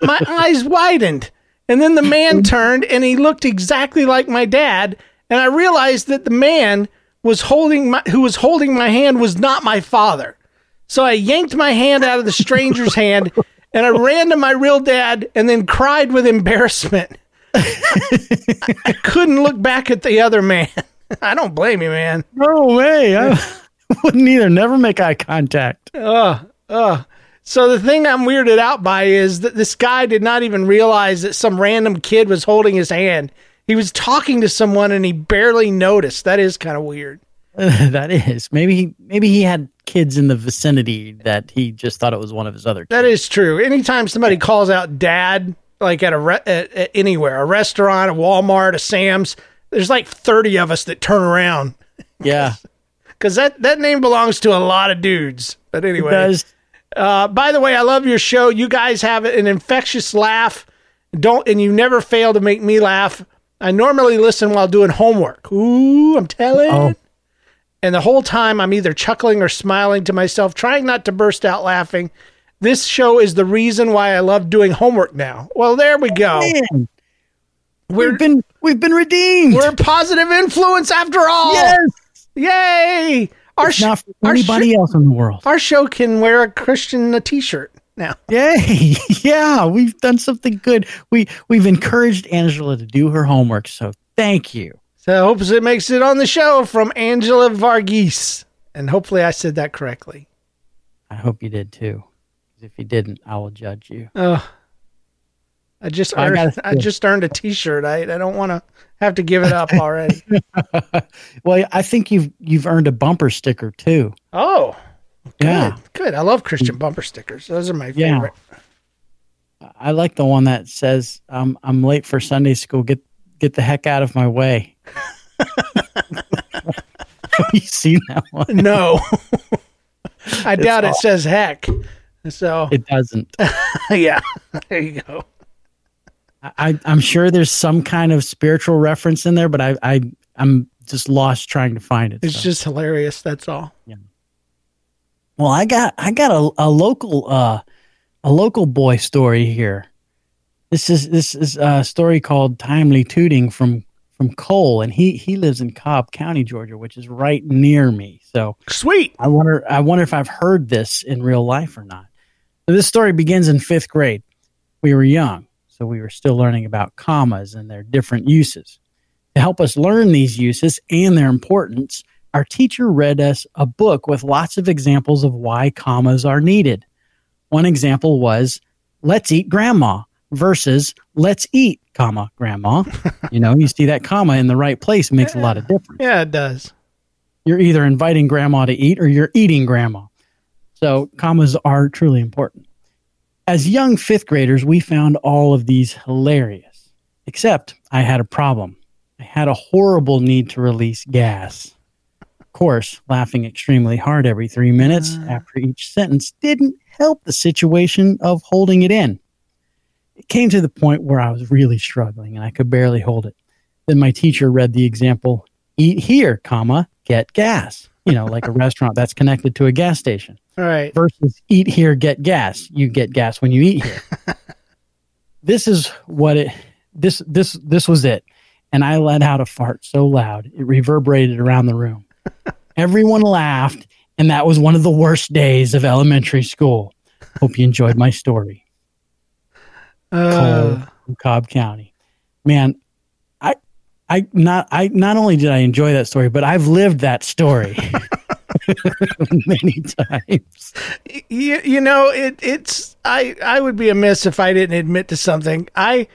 my eyes widened. And then the man turned and he looked exactly like my dad. And I realized that the man was holding my, who was holding my hand was not my father. So I yanked my hand out of the stranger's hand and I ran to my real dad and then cried with embarrassment. I couldn't look back at the other man. I don't blame you, man. No way. I wouldn't either. Never make eye contact. Ugh, ugh. So the thing I'm weirded out by is that this guy did not even realize that some random kid was holding his hand. He was talking to someone and he barely noticed. That is kind of weird. that is. Maybe he maybe he had kids in the vicinity that he just thought it was one of his other kids. That is true. Anytime somebody calls out dad, like at a re- at, at anywhere, a restaurant, a Walmart, a Sam's, there's like 30 of us that turn around Yeah. because that, that name belongs to a lot of dudes. But anyway, does. Uh, by the way, I love your show. You guys have an infectious laugh. Don't and you never fail to make me laugh. I normally listen while doing homework. Ooh, I'm telling. Oh. And the whole time I'm either chuckling or smiling to myself, trying not to burst out laughing. This show is the reason why I love doing homework now. Well, there we go. Man, we've been we've been redeemed. we're a positive influence after all. yes. Yay! Our It's sh- not for anybody sh- else in the world. our show can wear a Christian a t-shirt now. Yay! Yeah, we've done something good. We we've encouraged Angela to do her homework. So thank you. So I hope it makes it on the show from Angela Varghese. And hopefully I said that correctly. I hope you did too. If you didn't, I will judge you. Uh, I just I earned, I, just earned a t-shirt. I, I don't want to have to give it up already. Well, I think you've you've earned a bumper sticker too. oh, good. Yeah. Good. I love Christian bumper stickers. Those are my Yeah. favorite. I like the one that says, "I'm I'm late for Sunday school. Get get the heck out of my way." Have you seen that one? No. I doubt it says heck. So, It doesn't. yeah. There you go. I, I'm sure there's some kind of spiritual reference in there, but I, I I'm just lost trying to find it. It's so. just hilarious. That's all. Yeah. well, I got I got a, a local uh a local boy story here. This is this is a story called Timely Tooting from from Cole, and he he lives in Cobb County, Georgia, which is right near me. So Sweet. I wonder I wonder if I've heard this in real life or not. So this story begins in fifth grade. We were young, so we were still learning about commas and their different uses. To help us learn these uses and their importance, our teacher read us a book with lots of examples of why commas are needed. One example was let's eat grandma versus let's eat comma grandma. you know, you see that comma in the right place makes a lot of difference. Yeah, it does. you're either inviting grandma to eat or you're eating grandma. So commas are truly important. As young fifth graders, we found all of these hilarious, except I had a problem. I had a horrible need to release gas. Of course, laughing extremely hard every three minutes uh. after each sentence didn't help the situation of holding it in. It came to the point where I was really struggling and I could barely hold it. Then my teacher read the example, eat here, comma, get gas. You know, like a restaurant that's connected to a gas station All right. versus eat here, get gas. You get gas when you eat here. this is what it this this this was it. And I let out a fart so loud it reverberated around the room. Everyone laughed, and that was one of the worst days of elementary school. Hope you enjoyed my story. Uh, Cole from Cobb County. Man, I I not I not only did I enjoy that story, but I've lived that story many times. you, you know it it's i i would be amiss if i didn't admit to something i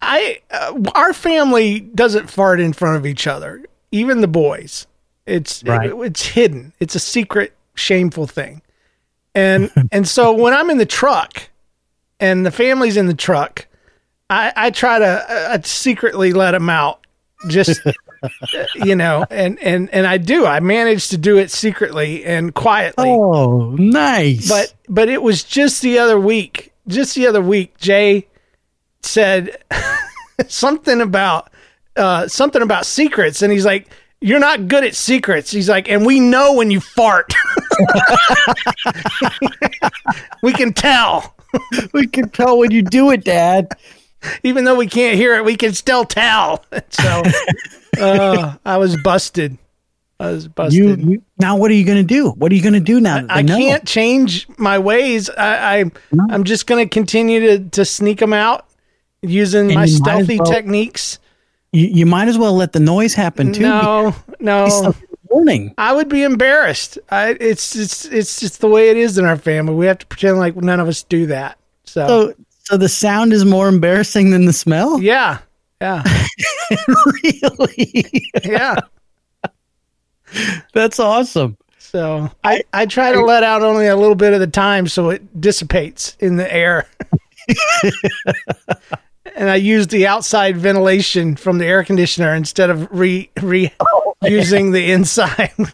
i uh, our family doesn't fart in front of each other even the boys it's Right. it- it's hidden it's a secret shameful thing and and so when i'm in the truck and the family's in the truck i i try to uh, secretly let them out just you know and and and i do i manage to do it secretly and quietly Oh, nice. but but it was just the other week. Just the other week, Jay said something about uh, something about secrets, and he's like, "You're not good at secrets." He's like, "And we know when you fart. we can tell, we can tell when you do it, Dad. even though we can't hear it. We can still tell." So uh, I was busted. I was busted. You, you now what are you going to do? What are you going to do now? They I can't change my ways. I, I I'm just going to continue to to sneak them out using And my you might as stealthy well- techniques. You, you might as well let the noise happen too. No, no. Warning. I would be embarrassed. I it's it's it's just the way it is in our family. We have to pretend like none of us do that. So, So, so the sound is more embarrassing than the smell. yeah, yeah, really? yeah. That's awesome. So I I try to let out only a little bit at a time so it dissipates in the air. and I use the outside ventilation from the air conditioner instead of re re using the inside.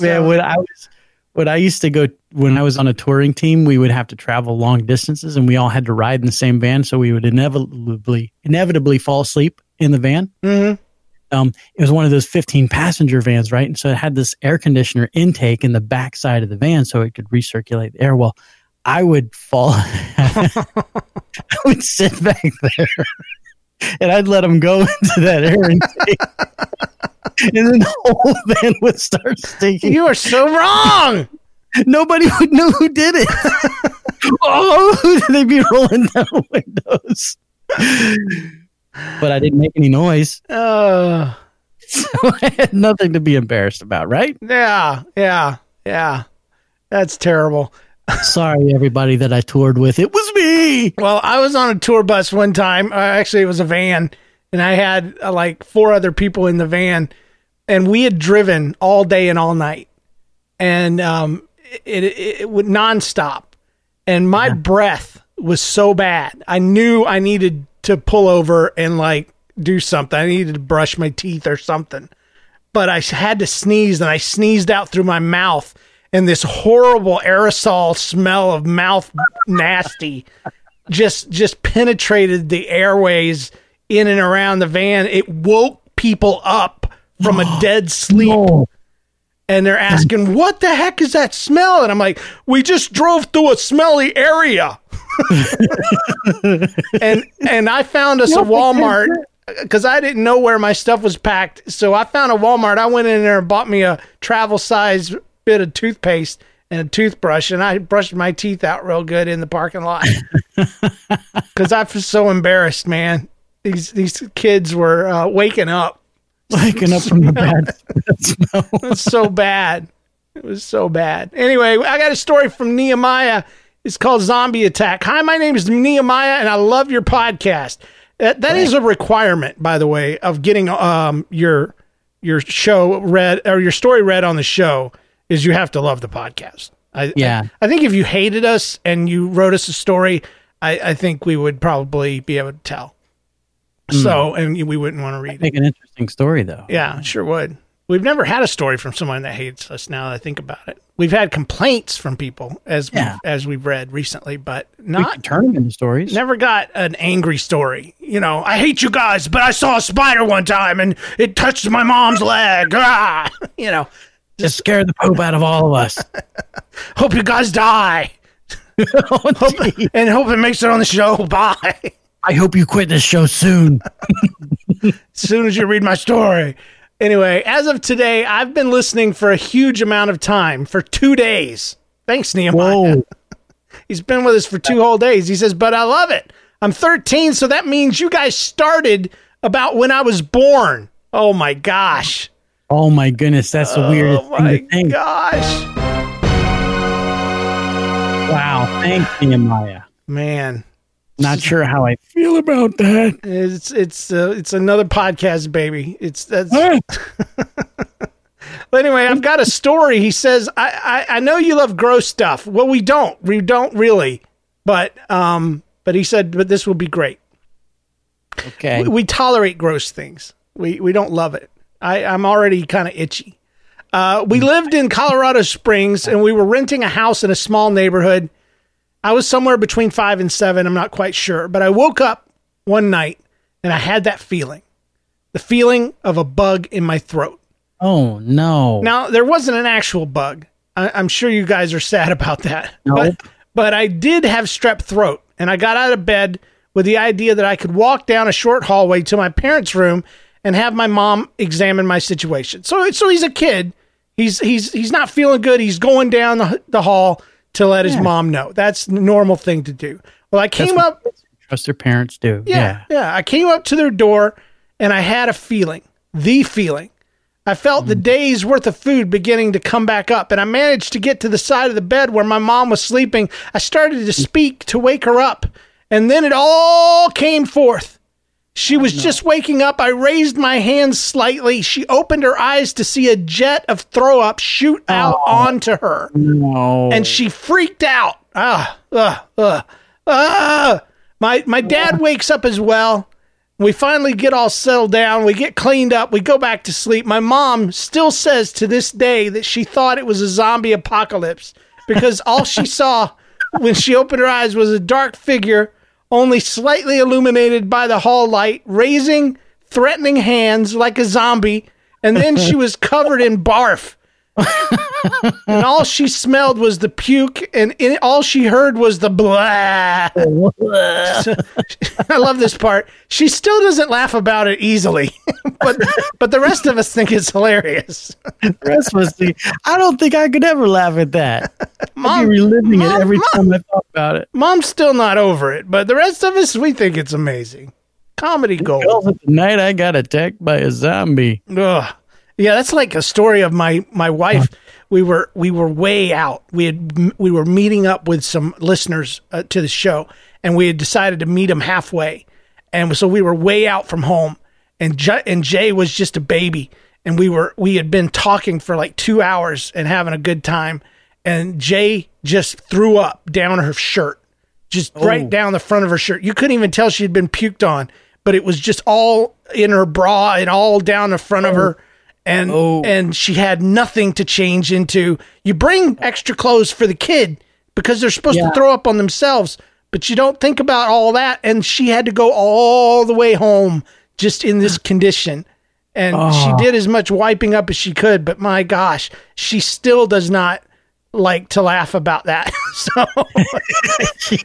Yeah, when I was when I used to go when I was on a touring team, we would have to travel long distances, and we all had to ride in the same van, so we would inevitably inevitably fall asleep in the van. hmm Um, it was one of those fifteen passenger vans, right? And so it had this air conditioner intake in the back side of the van, so it could recirculate the air. Well, I would fall, I would sit back there, and I'd let them go into that air intake. And then the whole van would start stinking. You are so wrong. Nobody would know who did it. oh, they'd be rolling down windows. But I didn't make any noise. Uh, So I had nothing to be embarrassed about, right? yeah, yeah, yeah. That's terrible. Sorry, everybody that I toured with. It was me. Well, I was on a tour bus one time. Uh, actually, it was a van, and I had uh, like four other people in the van, and we had driven all day and all night, and um, it it, it would nonstop, and my breath was so bad. I knew I needed to pull over and like do something. I needed to brush my teeth or something, but I had to sneeze, and I sneezed out through my mouth. And this horrible aerosol smell of mouth nasty just just penetrated the airways in and around the van. It woke people up from a dead sleep. And they're asking, "What the heck is that smell?" And I'm like, "We just drove through a smelly area." and and I found us a Walmart because I didn't know where my stuff was packed. So I found a Walmart. I went in there and bought me a travel size bit of toothpaste and a toothbrush, and I brushed my teeth out real good in the parking lot because I was so embarrassed, man. These these kids were uh, waking up, waking up from the bad smell. It was so bad. It was so bad. Anyway, I got a story from Nehemiah. It's called Zombie Attack. Hi, my name is Nehemiah, and I love your podcast. That, that is a requirement, by the way, of getting um, your your show read or your story read on the show is you have to love the podcast. I, Yeah. I, I think if you hated us and you wrote us a story, I, I think we would probably be able to tell. So, and we wouldn't want to read it. Make an interesting story though. Yeah, sure would. We've never had a story from someone that hates us. Now that I think about it, we've had complaints from people as Yeah. we've, as we've read recently, but not turn them into stories. never got an angry story. You know, I hate you guys, but I saw a spider one time and it touched my mom's leg. Ah! You know, Just scare the poop out of all of us. hope you guys die. hope, and hope it makes it on the show. Bye. I hope you quit this show soon. as soon as you read my story. Anyway, as of today, I've been listening for a huge amount of time for two days. Thanks, Nehemiah. Whoa. He's been with us for two whole days. He says, but I love it. I'm 13, so that means you guys started about when I was born. Oh my gosh. Oh my goodness, that's the weirdest Oh thing my to gosh. Wow, thanks, Nehemiah. Man. Not sure how I feel about that. It's it's uh, it's another podcast, baby. It's that's But anyway, I've got a story. He says, I, I, I know you love gross stuff. Well, we don't. We don't really. But um but he said, but this will be great. Okay. We, we tolerate gross things. We we don't love it. I, I'm already kind of itchy. Uh, we lived in Colorado Springs and we were renting a house in a small neighborhood. I was somewhere between five and seven. I'm not quite sure. But I woke up one night and I had that feeling the feeling of a bug in my throat. Oh no. Now, there wasn't an actual bug. I, I'm sure you guys are sad about that. Nope. But, but I did have strep throat, and I got out of bed with the idea that I could walk down a short hallway to my parents' room and have my mom examine my situation. So, so he's a kid. He's he's he's not feeling good. He's going down the, the hall to let his mom know. That's the normal thing to do. Well, I came up. Trust their parents do. Yeah, yeah. I came up to their door and I had a feeling, the feeling. I felt the mm. day's worth of food beginning to come back up, and I managed to get to the side of the bed where my mom was sleeping. I started to mm. speak to wake her up, and then it all came forth. She was just waking up. I raised my hands slightly. She opened her eyes to see a jet of throw up shoot out onto her No. and she freaked out. Ah, ah, ah, ah. My my dad wakes up as well. We finally get all settled down. We get cleaned up. We go back to sleep. My mom still says to this day that she thought it was a zombie apocalypse because all she saw when she opened her eyes was a dark figure, only slightly illuminated by the hall light, raising threatening hands like a zombie, and then she was covered in barf and all she smelled was the puke, and in, all she heard was the blah. I love this part. She still doesn't laugh about it easily, but but the rest of us think it's hilarious. The rest was the, I don't think I could ever laugh at that. I'd Mom- be reliving Mom- it every Mom- time I thought about it. Mom's still not over it, but the rest of us we think it's amazing. Comedy gold. The night I got attacked by a zombie. Ugh. Yeah, that's like a story of my my wife. We were we were way out. We had we were meeting up with some listeners uh, to the show, and we had decided to meet them halfway, and so we were way out from home. And J- and Jay was just a baby, and we were we had been talking for like two hours and having a good time, and Jay just threw up down her shirt, just right down the front of her shirt. You couldn't even tell she had been puked on, but it was just all in her bra and all down the front of her and oh. and she had nothing to change into. You bring extra clothes for the kid because they're supposed Yeah. to throw up on themselves, but you don't think about all that. And she had to go all the way home just in this condition. And she oh. did as much wiping up as she could, but my gosh, she still does not like to laugh about that. so,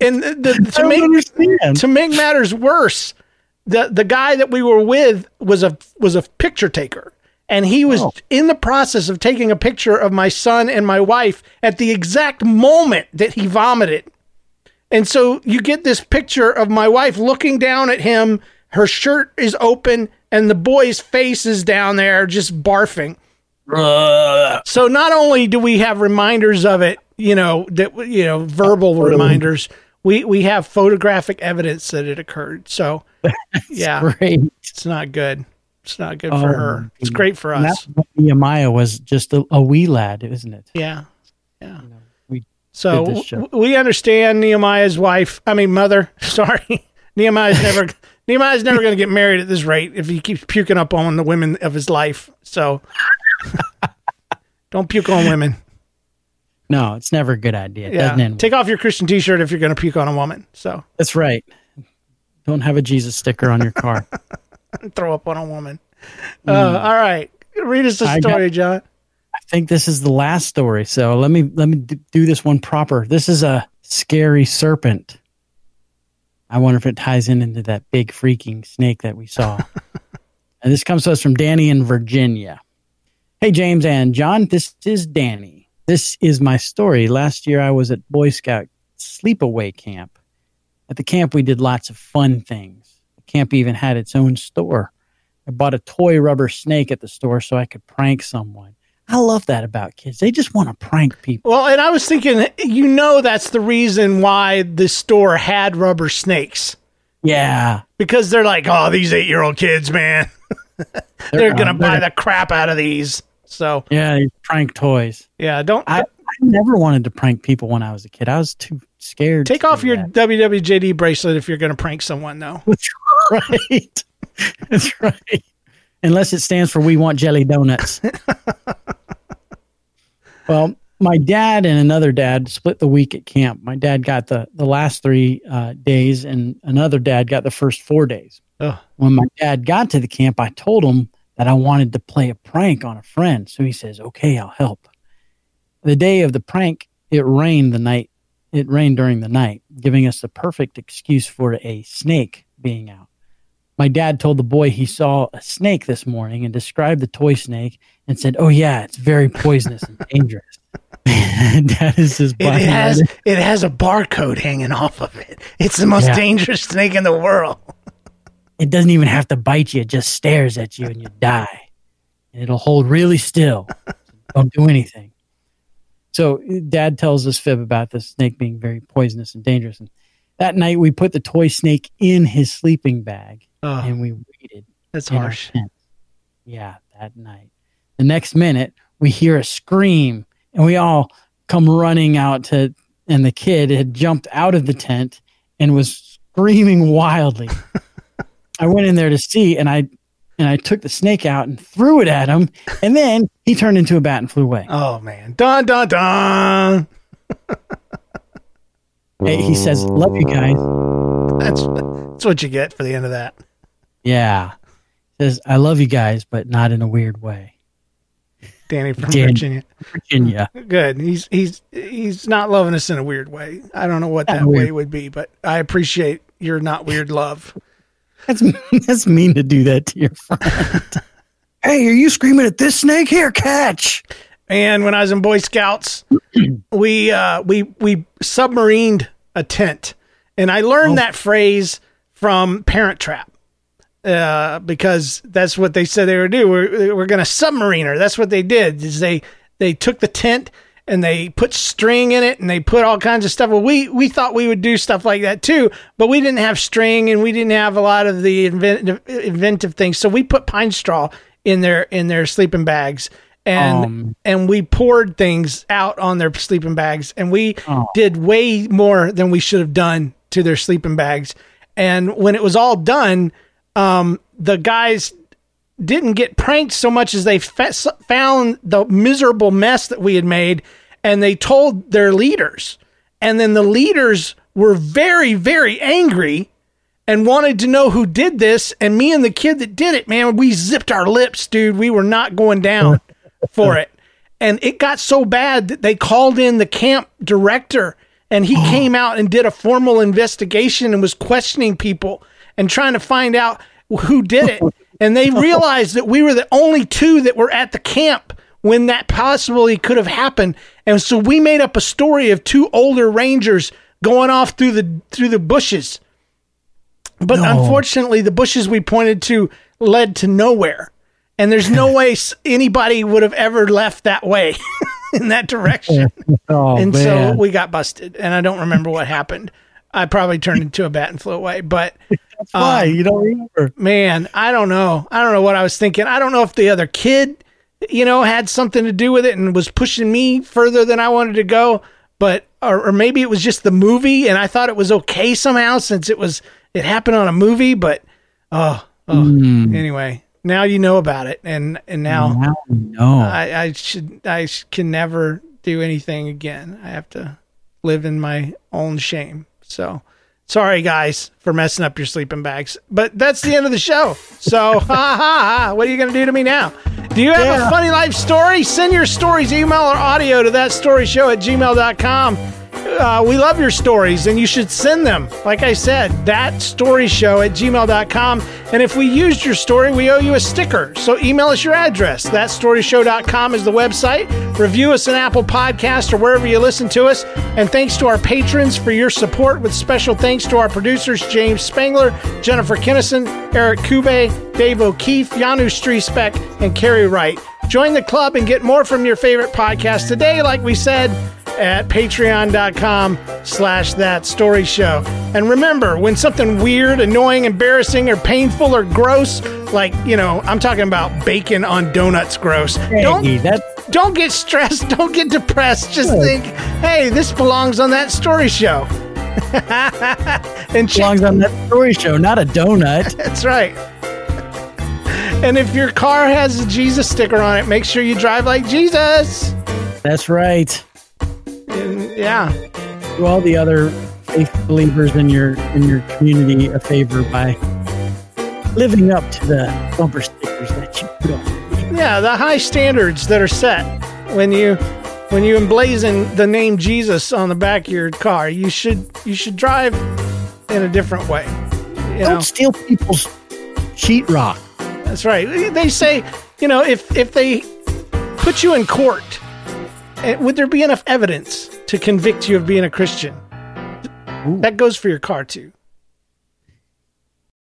and the, the, to make understand. to make matters worse, the the guy that we were with was a was a picture taker, and he was Oh. in the process of taking a picture of my son and my wife at the exact moment that he vomited. And so you get this picture of my wife looking down at him. Her shirt is open, and the boy's face is down there just barfing. So not only do we have reminders of it, you know, that you know, verbal reminders, we we have photographic evidence that it occurred. So yeah, Great. it's not good. It's not good oh for Oh, her. It's great for us. Nehemiah was just a, a wee lad, isn't it? Yeah. Yeah. we So did this show. w- we understand Nehemiah's wife. I mean, mother. Sorry, Nehemiah's never. Nehemiah's never going to get married at this rate if he keeps puking up on the women of his life. So don't puke on women. No, it's never a good idea. It Yeah. Take off your Christian T-shirt if you're going to puke on a woman. So That's right. Don't have a Jesus sticker on your car. throw up on a woman. Uh, all right, read us a Mm. I got- story, John. I think this is the last story. So let me let me do this one proper. This is a scary serpent. I wonder if it ties in into that big freaking snake that we saw. and this comes to us from Danny in Virginia. Hey James and John, this is Danny. This is my story. Last year I was at Boy Scout sleepaway camp. At the camp we did lots of fun things. The camp even had its own store. I bought a toy rubber snake at the store so I could prank someone. I love that about kids. They just want to prank people. Well, and I was thinking, you know, that's the reason why the store had rubber snakes Yeah. because they're like, oh, these eight-year-old kids, man, they're uh, gonna buy the crap out of these. So Yeah, these prank toys. yeah, don't I, I never wanted to prank people when I was a kid. I was too scared. take to off your that. WWJD bracelet if you're gonna prank someone, though. That's right. That's right. Unless it stands for We Want Jelly Donuts. well, my dad and another dad split the week at camp. My dad got the, the last three uh, days, and another dad got the first four days. Ugh. When my dad got to the camp, I told him that I wanted to play a prank on a friend. So he says, Okay, I'll help. The day of the prank, it rained the night. It rained during the night, giving us the perfect excuse for a snake being out. My dad told the boy he saw a snake this morning and described the toy snake and said, "Oh yeah, it's very poisonous and dangerous." dad is just It has it. it has a barcode hanging off of it. It's the most Yeah. dangerous snake in the world. It doesn't even have to bite you; it just stares at you and you die. And it'll hold really still. Don't do anything. So dad tells us fib about the snake being very poisonous and dangerous. And that night we put the toy snake in his sleeping bag Oh, and we waited. that's harsh. Yeah, that night. The next minute, we hear a scream, and we all come running out to. And the kid had jumped out of the tent and was screaming wildly. I went in there to see, and I and I took the snake out and threw it at him, and then he turned into a bat and flew away. Oh man, dun dun dun. Hey, he says, "Love you guys." That's that's what you get for the end of that. Yeah, says, "I love you guys, but not in a weird way." Danny from Dan- Virginia. Virginia. Good. He's he's he's not loving us in a weird way. I don't know what that way would be, but I appreciate your not weird love. That's that's mean to do that to your friend. hey, are you screaming at this snake? Here, catch! And when I was in Boy Scouts, we uh, we we submarined a tent, and I learned that phrase from Parent Trap uh, because that's what they said they were do. We're we're gonna submarine her. That's what they did. Is they they took the tent and they put string in it and they put all kinds of stuff. Well, we we thought we would do stuff like that too, but we didn't have string and we didn't have a lot of the inventive, inventive things. So we put pine straw in their in their sleeping bags and Um. and we poured things out on their sleeping bags and we Oh. did way more than we should have done to their sleeping bags. And when it was all done, um, the guys didn't get pranked so much as they fa- found the miserable mess that we had made and they told their leaders. And then the leaders were very, very angry and wanted to know who did this. And me and the kid that did it, man, we zipped our lips, dude. We were not going down for it. And it got so bad that they called in the camp director and he came out and did a formal investigation and was questioning people and trying to find out who did it. And they realized that we were the only two that were at the camp when that possibly could have happened. And so we made up a story of two older rangers going off through the through the bushes. But No. unfortunately, the bushes we pointed to led to nowhere. And there's no way anybody would have ever left that way in that direction. Oh and so we got busted. And I don't remember what happened. I probably turned into a bat and flew away. But That's why you don't remember. Man, I don't know. I don't know what I was thinking. I don't know if the other kid, you know, had something to do with it and was pushing me further than I wanted to go. But or, or maybe it was just the movie, and I thought it was okay somehow since it was it happened on a movie. But oh, oh. Mm. anyway, now you know about it, and and now Now we know. I, I should I can never do anything again. I have to live in my own shame. So sorry guys for messing up your sleeping bags. But that's the end of the show. So ha ha ha. What are you gonna do to me now? Do you have a funny life story? Send your stories, email or audio to that story show at gmail.com. Uh, we love your stories and you should send them. Like I said, that story show at gmail.com. And if we used your story, we owe you a sticker. So email us your address. Thatstoryshow.com is the website. Review us on Apple Podcast or wherever you listen to us. And thanks to our patrons for your support, with special thanks to our producers, James Spangler, Jennifer Kinnison, Eric Kube, Dave O'Keefe, Janu Striesbeck, and Carrie Wright. Join the club and get more from your favorite podcast today, like we said, at patreon.com slash that story show. And remember, when something weird, annoying, embarrassing, or painful or gross, like, you know, I'm talking about bacon on donuts gross. don't, don't get stressed, don't get depressed. Just think, hey, this belongs on that story show. and belongs on that story show, not a donut. That's right. And if your car has a Jesus sticker on it, make sure you drive like Jesus. That's right. And, yeah. Do all the other faith believers in your in your community a favor by living up to the bumper stickers that you put on. Yeah, the high standards that are set when you when you emblazon the name Jesus on the back of your car, you should you should drive in a different way. Don't know? steal people's sheetrock. That's right. They say, you know, if if they put you in court, Eh, would there be enough evidence to convict you of being a Christian? That goes for your car too.